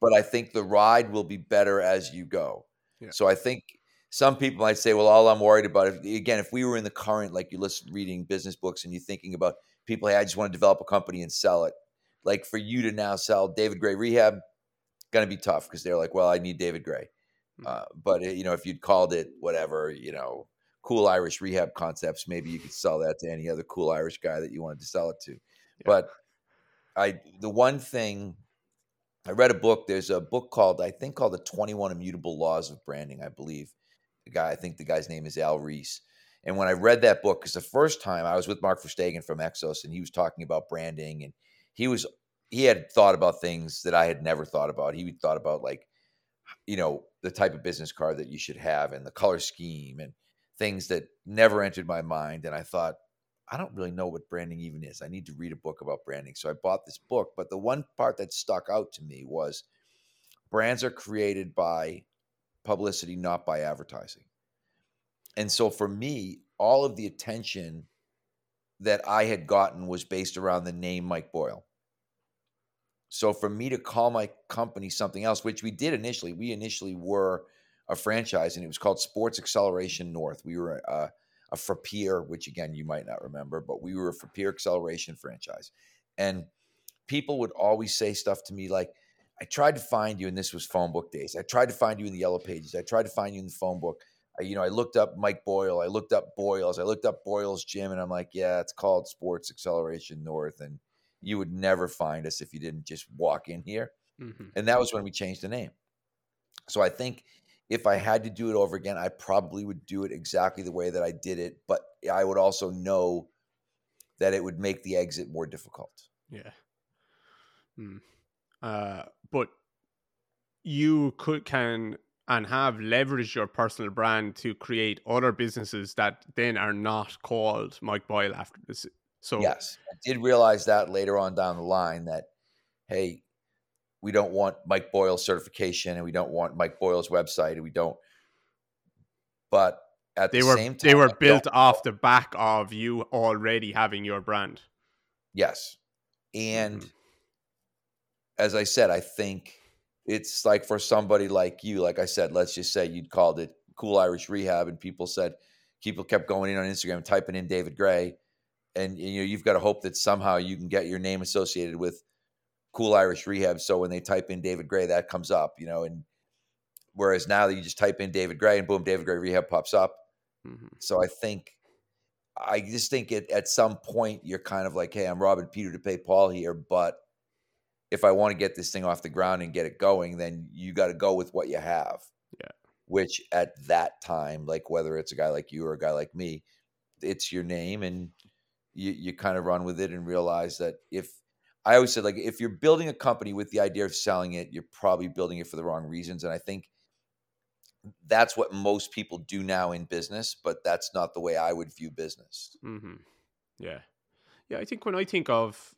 But I think the ride will be better as you go. Yeah. So I think some people might say, well, all I'm worried about, if, again, if we were in the current, like you're listen reading business books and you're thinking about people, hey, I just want to develop a company and sell it like for you to now sell David Grey Rehab, going to be tough because they're like, well, I need David Grey. Hmm. Uh, but you know, if you'd called it whatever, you know, cool Irish rehab concepts, maybe you could sell that to any other cool Irish guy that you wanted to sell it to. Yeah. But I, the one thing I read a book. There's a book called I think called the 21 Immutable Laws of Branding. I believe the guy. I think the guy's name is Al Ries. And when I read that book, because the first time I was with Mark Verstegen from Exos, and he was talking about branding, and he was he had thought about things that I had never thought about. He thought about like, you know, the type of business card that you should have and the color scheme and things that never entered my mind. And I thought, I don't really know what branding even is. I need to read a book about branding. So I bought this book. But the one part that stuck out to me was brands are created by publicity, not by advertising. And so for me, all of the attention that I had gotten was based around the name Mike Boyle. So for me to call my company something else, which we did initially, we initially were a franchise and it was called Sports Acceleration North. We were a, a Frappier, which again, you might not remember, but we were a Frappier Acceleration franchise. And people would always say stuff to me like, I tried to find you, and this was phone book days. I tried to find you in the yellow pages. I tried to find you in the phone book. I, you know, I looked up Mike Boyle. I looked up Boyles. I looked up Boyle's gym, and I'm like, yeah, it's called Sports Acceleration North. And you would never find us if you didn't just walk in here. Mm-hmm. And that was when we changed the name. So I think if I had to do it over again, I probably would do it exactly the way that I did it. But I would also know that it would make the exit more difficult. Yeah. Hmm. Uh, but you could can and have leveraged your personal brand to create other businesses that then are not called Mike Boyle after this. So yes, I did realize that later on down the line that hey, we don't want Mike Boyle certification and we don't want Mike Boyle's website and we don't. But at they the were same time, they were built off the back of you already having your brand. Yes, and Mhm. as I said, I think it's like for somebody like you, like I said, let's just say you'd called it Cool Irish Rehab, and people said people kept going in on Instagram, typing in David Grey, and you know you've got to hope that somehow you can get your name associated with Cool Irish Rehab. So when they type in David Grey, that comes up, you know, and whereas now that you just type in David Grey and boom, David Grey Rehab pops up. Mhm. So I think, I just think it at some point you're kind of like, hey, I'm robbing Peter to pay Paul here, but if I want to get this thing off the ground and get it going, then you got to go with what you have. Yeah. Which at that time, like whether it's a guy like you or a guy like me, it's your name and you, you kind of run with it and realize that if I always said, like, if you're building a company with the idea of selling it, you're probably building it for the wrong reasons. And I think that's what most people do now in business, but that's not the way I would view business. Mm-hmm. Yeah, yeah. I think when I think of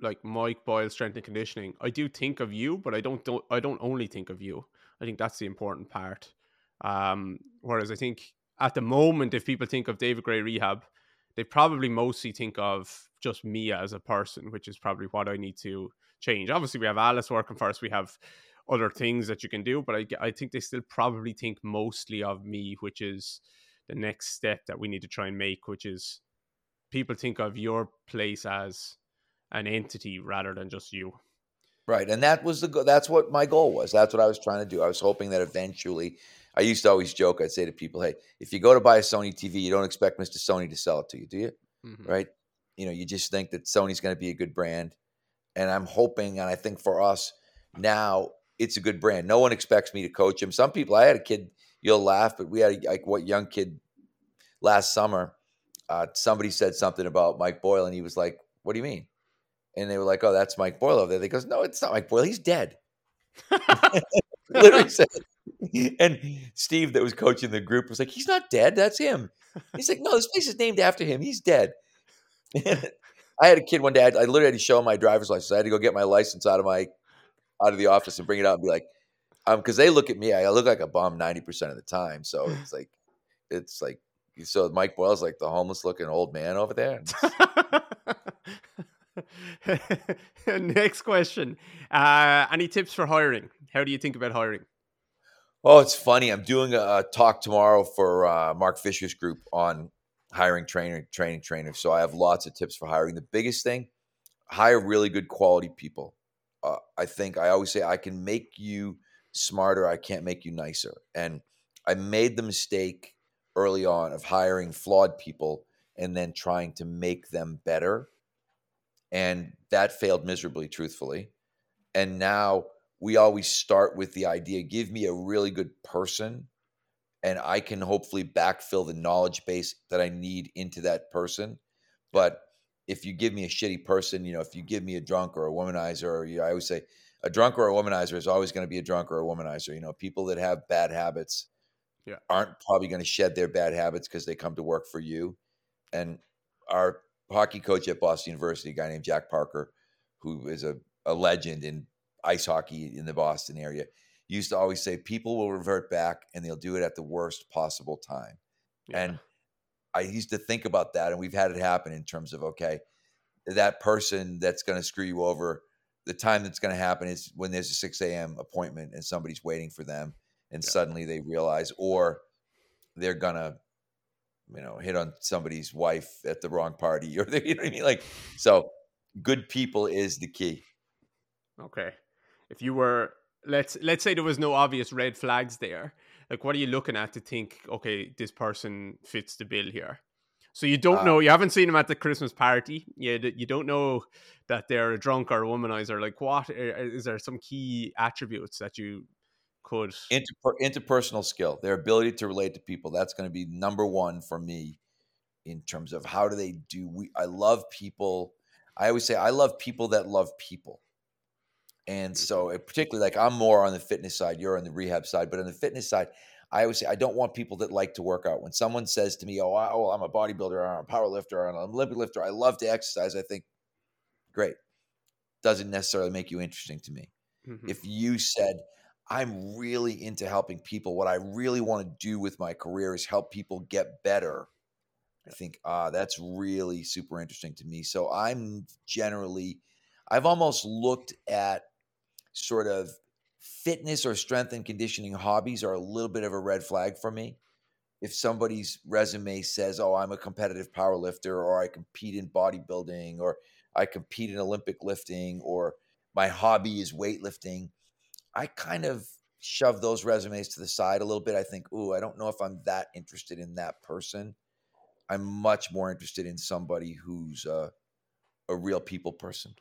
like Mike Boyle strength and conditioning, I do think of you, but I don't don't I don't only think of you. I think that's the important part. Um, whereas I think at the moment, if people think of David Grey Rehab, they probably mostly think of just me as a person, which is probably what I need to change. Obviously, we have Alice working for us. We have other things that you can do, but I, I think they still probably think mostly of me, which is the next step that we need to try and make, which is people think of your place as an entity rather than just you. Right, and that was the go- that's what my goal was. That's what I was trying to do. I was hoping that eventually, I used to always joke. I'd say to people, "Hey, if you go to buy a Sony TV, you don't expect Mr. Sony to sell it to you, do you? Mhm. Right? You know, you just think that Sony's going to be a good brand, and I'm hoping, and I think for us now, it's a good brand. No one expects me to coach him. Some people, I had a kid, you'll laugh, but we had a, like what young kid last summer. Uh, somebody said something about Mike Boyle, and he was like, "What do you mean?" And they were like, "Oh, that's Mike Boyle over there." They goes, "No, it's not Mike Boyle. He's dead." [laughs] [laughs] Literally said. And Steve, that was coaching the group, was like, "He's not dead. That's him." He's like, "No, this place is named after him. He's dead." [laughs] I had a kid one day. I, I literally had to show him my driver's license. I had to go get my license out of my out of the office and bring it out and be like, um, because they look at me, I look like a bum ninety percent of the time. So it's like, it's like, so Mike Boyle's like the homeless looking old man over there. [laughs] Next question. Uh, any tips for hiring? How do you think about hiring? Oh, it's funny. I'm doing a, talk tomorrow for uh, Mark Fisher's group on hiring trainer, training trainers. So I have lots of tips for hiring. The biggest thing, hire really good quality people. Uh, I think I always say I can make you smarter. I can't make you nicer. And I made the mistake early on of hiring flawed people and then trying to make them better. And that failed miserably, truthfully. And now we always start with the idea give me a really good person, and I can hopefully backfill the knowledge base that I need into that person. But if you give me a shitty person, you know, if you give me a drunk or a womanizer, or you, I always say a drunk or a womanizer is always going to be a drunk or a womanizer. You know, people that have bad habits Yeah. aren't probably going to shed their bad habits because they come to work for you. And our hockey coach at Boston University, a guy named Jack Parker, who is a, a legend in ice hockey in the Boston area, used to always say people will revert back and they'll do it at the worst possible time. And I used to think about that, and we've had it happen in terms of okay, that person that's going to screw you over. The time that's going to happen is when there's a 6 a.m. appointment and somebody's waiting for them, and Yeah. suddenly they realize, or they're gonna, you know, hit on somebody's wife at the wrong party, [laughs] or they, you know what I mean. Like, so good people is the key. Okay. If you were let's let's say there was no obvious red flags there. Like what are you looking at to think, okay, this person fits the bill here? So you don't Uh, know, you haven't seen them at the Christmas party. You you don't know that they're a drunk or a womanizer. Like what is there some key attributes that you could Interper- interpersonal skill, their ability to relate to people. That's going to be number one for me in terms of how do they do we I love people. I always say I love people that love people. And so Mm-hmm. uh, particularly like I'm more on the fitness side, you're on the rehab side, but on the fitness side, I always say I don't want people that like to work out. When someone says to me, "Oh, I, oh I'm a bodybuilder, or I'm a power lifter, or I'm an Olympic lifter, I love to exercise," I think, great. Doesn't necessarily make you interesting to me. Mhm. If you said, "I'm really into helping people. What I really want to do with my career is help people get better," I think, ah, that's really super interesting to me. So I'm generally, I've almost looked at sort of fitness or strength and conditioning hobbies are a little bit of a red flag for me. If somebody's resume says, "Oh, I'm a competitive power lifter," or "I compete in bodybuilding," or "I compete in Olympic lifting," or "My hobby is weightlifting," I kind of shove those resumes to the side a little bit. I think, "Ooh, I don't know if I'm that interested in that person." I'm much more interested in somebody who's uh, a real people person.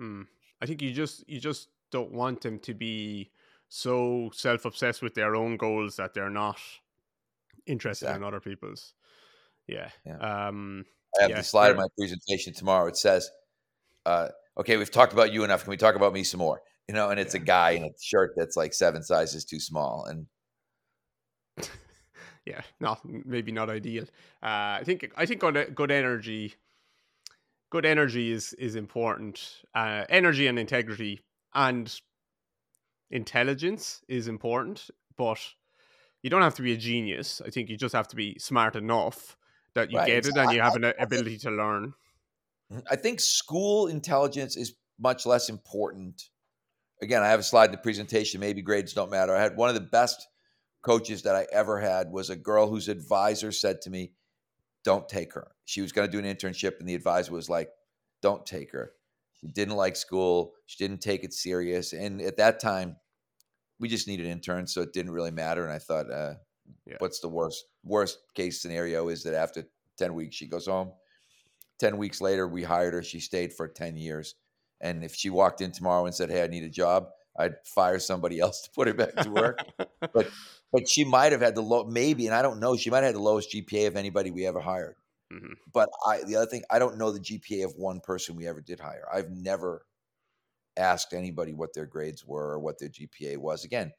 Mm. I think you just you just don't want them to be so self obsessed with their own goals that they're not interested in other people's. Yeah. Yeah. Um I have Yeah, the slide of my presentation tomorrow. It says, uh, "Okay, we've talked about you enough. Can we talk about me some more?" You know, and it's a guy in a shirt that's like seven sizes too small, and [laughs] yeah, not maybe not ideal. Uh, I think I think good, good energy, good energy is is important. Uh, energy and integrity and intelligence is important, but you don't have to be a genius. I think you just have to be smart enough that you Right, get it and you have an ability to learn. I think school intelligence is much less important. Again, I have a slide in the presentation. Maybe grades don't matter. I had one of the best coaches that I ever had was a girl whose advisor said to me, "Don't take her." She was going to do an internship, and the advisor was like, "Don't take her." She didn't like school. She didn't take it serious, and at that time, we just needed interns, so it didn't really matter. And I thought, uh, Yeah. "What's the worst worst case scenario? Is that after ten weeks she goes home." 10 weeks later, we hired her. She stayed for 10 years. And if she walked in tomorrow and said, Hey, I need a job, I'd fire somebody [laughs] else to put her back to work. but but she might have had the low, maybe, and I don't know, she might have had the lowest GPA of anybody we ever hired. Mhm. But I, the other thing, I don't know the GPA of one person we ever did hire. I've never asked anybody what their grades were or what their GPA was. Again,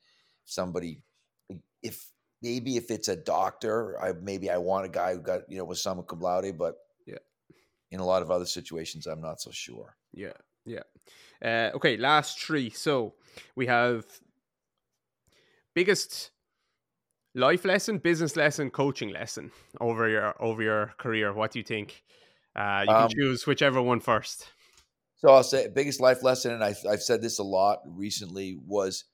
somebody, if maybe if it's a doctor, I maybe I want a guy who got you know was summa cum laude, but Yeah. in a lot of other situations, I'm not so sure. Yeah, yeah. Uh, okay, last three. So we have biggest life lesson, business lesson, coaching lesson over your over your career. What do you think? Uh, you can Um, choose whichever one first. So I'll say biggest life lesson, and I've, I've said this a lot recently, was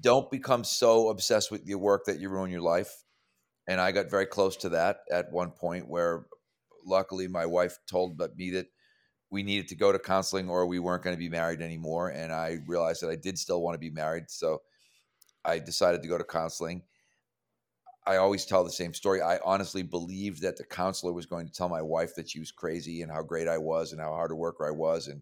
don't become so obsessed with your work that you ruin your life. And I got very close to that at one point where luckily my wife told me that we needed to go to counseling or we weren't going to be married anymore. And I realized that I did still want to be married. So I decided to go to counseling. I always tell the same story. I honestly believed that the counselor was going to tell my wife that she was crazy and how great I was and how hard a worker I was and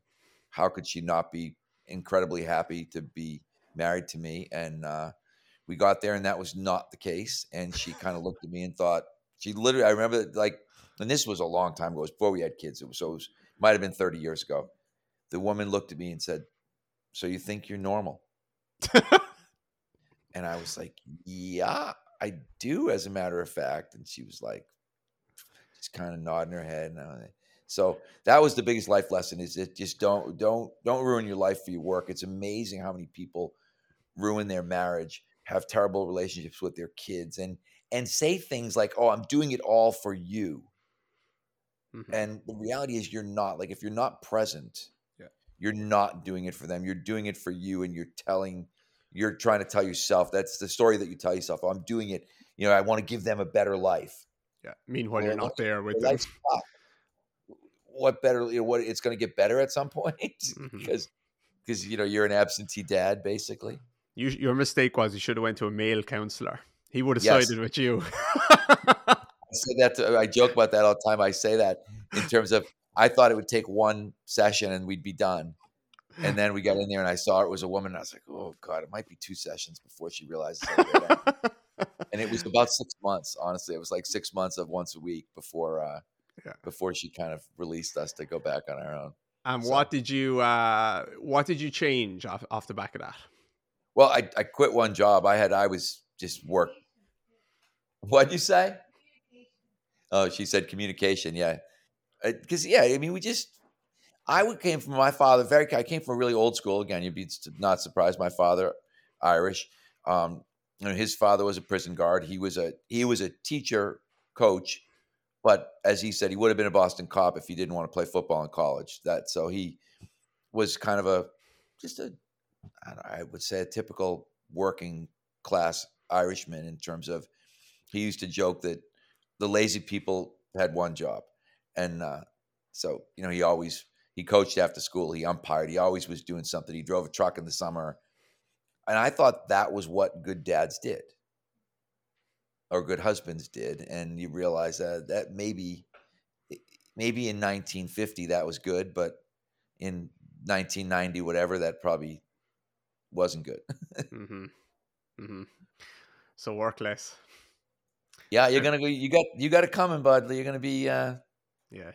how could she not be incredibly happy to be married to me. And uh, we got there and that was not the case. And she [laughs] kind of looked at me and thought, she literally, I remember like, and this was a long time ago, it was before we had kids. It was, so it was, might have been 30 years ago. The woman looked at me and said, So you think you're normal? [laughs] And I was like, Yeah, I do, as a matter of fact. And she was like, just kind of nodding her head. And like- so that was the biggest life lesson: is that just don't don't don't ruin your life for your work. It's amazing how many people ruin their marriage, have terrible relationships with their kids, and and say things like, "Oh, I'm doing it all for you." Mhm. And the reality is, you're not. Like, if you're not present, Yeah. you're not doing it for them. You're doing it for you, and you're telling, you're trying to tell yourself. That's the story that you tell yourself. Oh, I'm doing it. You know, I want to give them a better life. Yeah. Meanwhile, Well, you're not there with them. What better? You know, what it's going to get better at some [laughs] point Mhm. because because you know you're an absentee dad, basically. You, your mistake was you should have went to a male counselor. He would have Yes. sided with you. [laughs] I say that. To, I joke about that all the time. I say that in terms of I thought it would take one session and we'd be done. And then we got in there and I saw it was a woman. And I was like, oh God, it might be two sessions before she realizes. how great I am." and it was about six months. Honestly, it was like six months of once a week before uh, Yeah. before she kind of released us to go back on our own. And So- what did you uh what did you change off, off the back of that? Well, I, I quit one job. I had I was just work. What'd you say? Oh, she said communication. Yeah, because yeah, I mean, we just I came from my father. Very, I came from a really old school. Again, you'd be not surprised. My father, Irish. Um, you know, his father was a prison guard. He was a he was a teacher coach, but as he said, he would have been a Boston cop if he didn't want to play football in college. That so he was kind of a just a I, don't know, I would say a typical working class Irishman in terms of he used to joke that the lazy people had one job, and uh, so you know he always he coached after school, he umpired, he always was doing something. He drove a truck in the summer, and I thought that was what good dads did, or good husbands did, and you realize that that maybe maybe in 1950 that was good, but in 1990 whatever that probably wasn't good. [laughs] mm-hmm. Mm-hmm. So work less. Yeah, you're gonna go. You got you got it coming, bud. You're gonna be. uh Yeah.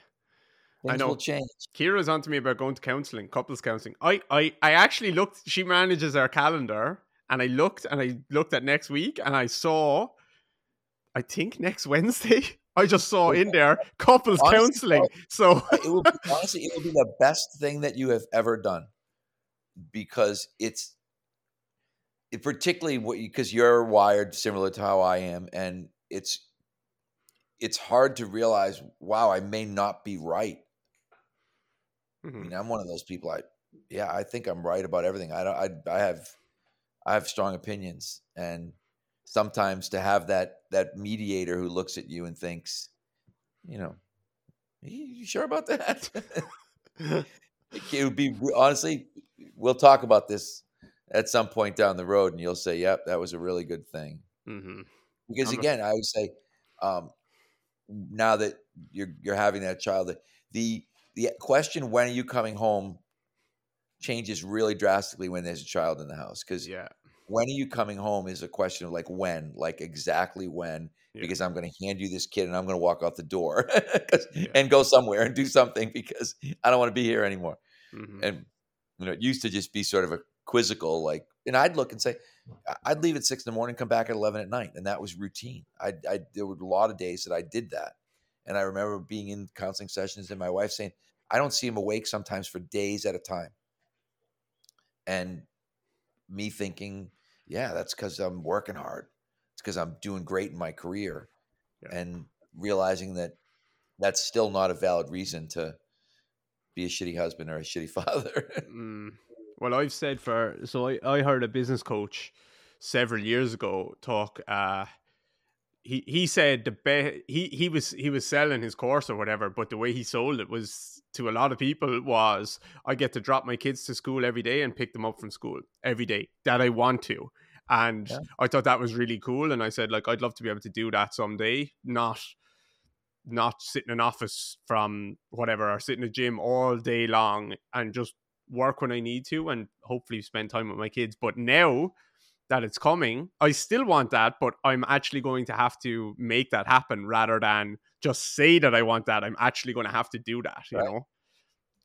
Things know. will change. Kira's on to me about going to counselling, couples counselling. I, I, I actually looked, she manages our calendar, and I looked and I looked at next week and I saw, I think next Wednesday, [laughs] I just saw in there couples Honestly, counselling. So, It will be, [laughs] honestly, it will be the best thing that you have ever done because it's it particularly what because you're wired similar to how I am, and it's it's hard to realize. Wow, I may not be right. I Mhm. mean, I'm one of those people. I, yeah, I think I'm right about everything. I don't. I, I have, I have strong opinions, and sometimes to have that that mediator who looks at you and thinks, you know, you, you sure about that? [laughs] it, would be honestly. We'll talk about this at some point down the road, and you'll say, "Yep, that was a really good thing." Mhm. Because I'm again, I would say, um, now that you're you're having that child, the- the question "When are you coming home?" changes really drastically when there's a child in the house. Because yeah. when are you coming home is a question of like when, like exactly when. Yeah. Because I'm going to hand you this kid and I'm going to walk out the door [laughs] Yeah. and go somewhere and do something [laughs] because I don't want to be here anymore Mhm. and you know it used to just be sort of a quizzical like and i'd look and say i'd leave at six in the morning come back at 11 at night and that was routine i i there were a lot of days that i did that and i remember being in counseling sessions and my wife saying i don't see him awake sometimes for days at a time and me thinking yeah that's because i'm working hard it's because i'm doing great in my career Yeah. and realizing that that's still not a valid reason to be a shitty husband or a shitty [laughs] father. Mm. Well, I've said for so I, I heard a business coach several years ago talk. Uh, he he said the be- he he was he was selling his course or whatever, but the way he sold it was to a lot of people was I get to drop my kids to school every day and pick them up from school every day that I want to. And Yeah. I thought that was really cool. And I said, like, I'd love to be able to do that someday, not not sit in an office from whatever or sit in a gym all day long and just work when I need to and hopefully spend time with my kids. But now that it's coming, I still want that, but I'm actually going to have to make that happen rather than just say that I want that. I'm actually going to have to do that, you Right. know,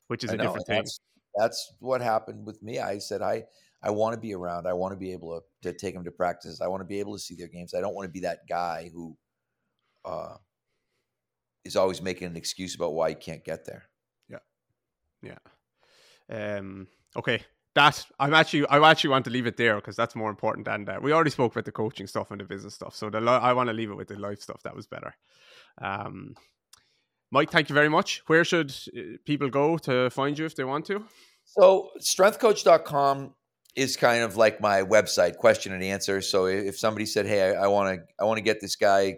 which is I a know, different thing. That's, that's what happened with me. I said I I want to be around. I want to be able to, to take them to practices. I want to be able to see their games. I don't want to be that guy who uh, is always making an excuse about why you can't get there. Yeah. Yeah. Um. Okay. That I'm actually I actually want to leave it there because that's more important than that. We already spoke about the coaching stuff and the business stuff, so the I want to leave it with the life stuff. That was better. Um. Mike, thank you very much. Where should uh, people go to find you if they want to? So strengthcoach.com is kind of like my website, question and answer. So if somebody said, "Hey, I want to I want to get this guy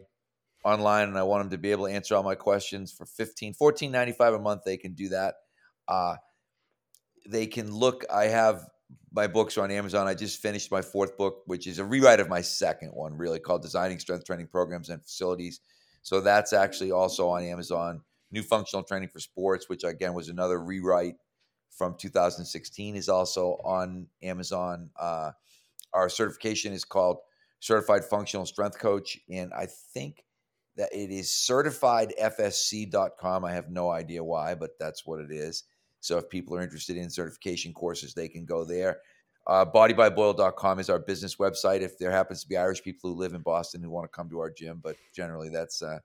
online and I want him to be able to answer all my questions for 15 14.95 a month, they can do that. Uh, they can look I have my books are on Amazon. I just finished my fourth book, which is a rewrite of my second one, really called Designing Strength Training Programs and Facilities. So that's actually also on Amazon. New Functional Training for Sports, which again was another rewrite from 2016, is also on Amazon. Uh, our certification is called certified functional strength coach, and I think that it is certifiedfsc.com. I have no idea why, but that's what it is. So if people are interested in certification courses, they can go there. Uh, bodybyboyle.com is our business website. If there happens to be Irish people who live in Boston who want to come to our gym, but generally that's uh,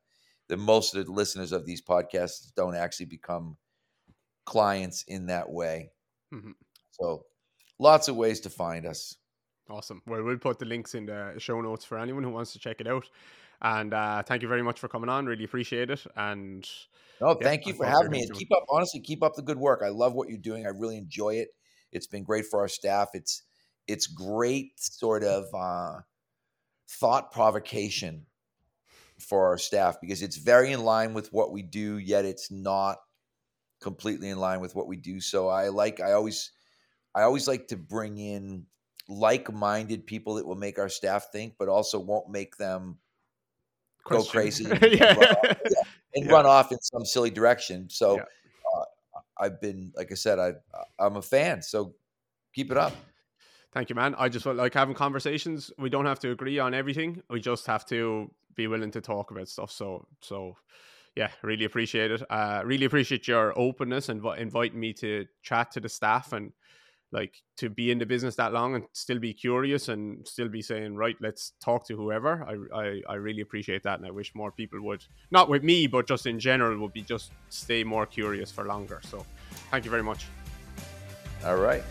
the most of the listeners of these podcasts don't actually become clients in that way. Mm-hmm. So lots of ways to find us. Awesome. Well, we'll put the links in the show notes for anyone who wants to check it out. And uh, thank you very much for coming on. Really appreciate it. And no, thank you for having me. And keep up, honestly, keep up the good work. I love what you're doing. I really enjoy it. It's been great for our staff. It's it's great sort of uh, thought provocation for our staff because it's very in line with what we do, yet it's not completely in line with what we do. So I like I always I always like to bring in like-minded people that will make our staff think, but also won't make them. Go crazy [laughs] and, yeah. run, off, yeah, and yeah. run off in some silly direction. So uh, I've been, like I said, I I'm a fan. So keep it up. Thank you, man. I just like having conversations. We don't have to agree on everything. We just have to be willing to talk about stuff. So, so yeah, really appreciate it. Uh, really appreciate your openness and inv- inviting me to chat to the staff and like to be in the business that long and still be curious and still be saying right let's talk to whoever I, I i really appreciate that and i wish more people would not with me but just in general would be just stay more curious for longer. So thank you very much. All right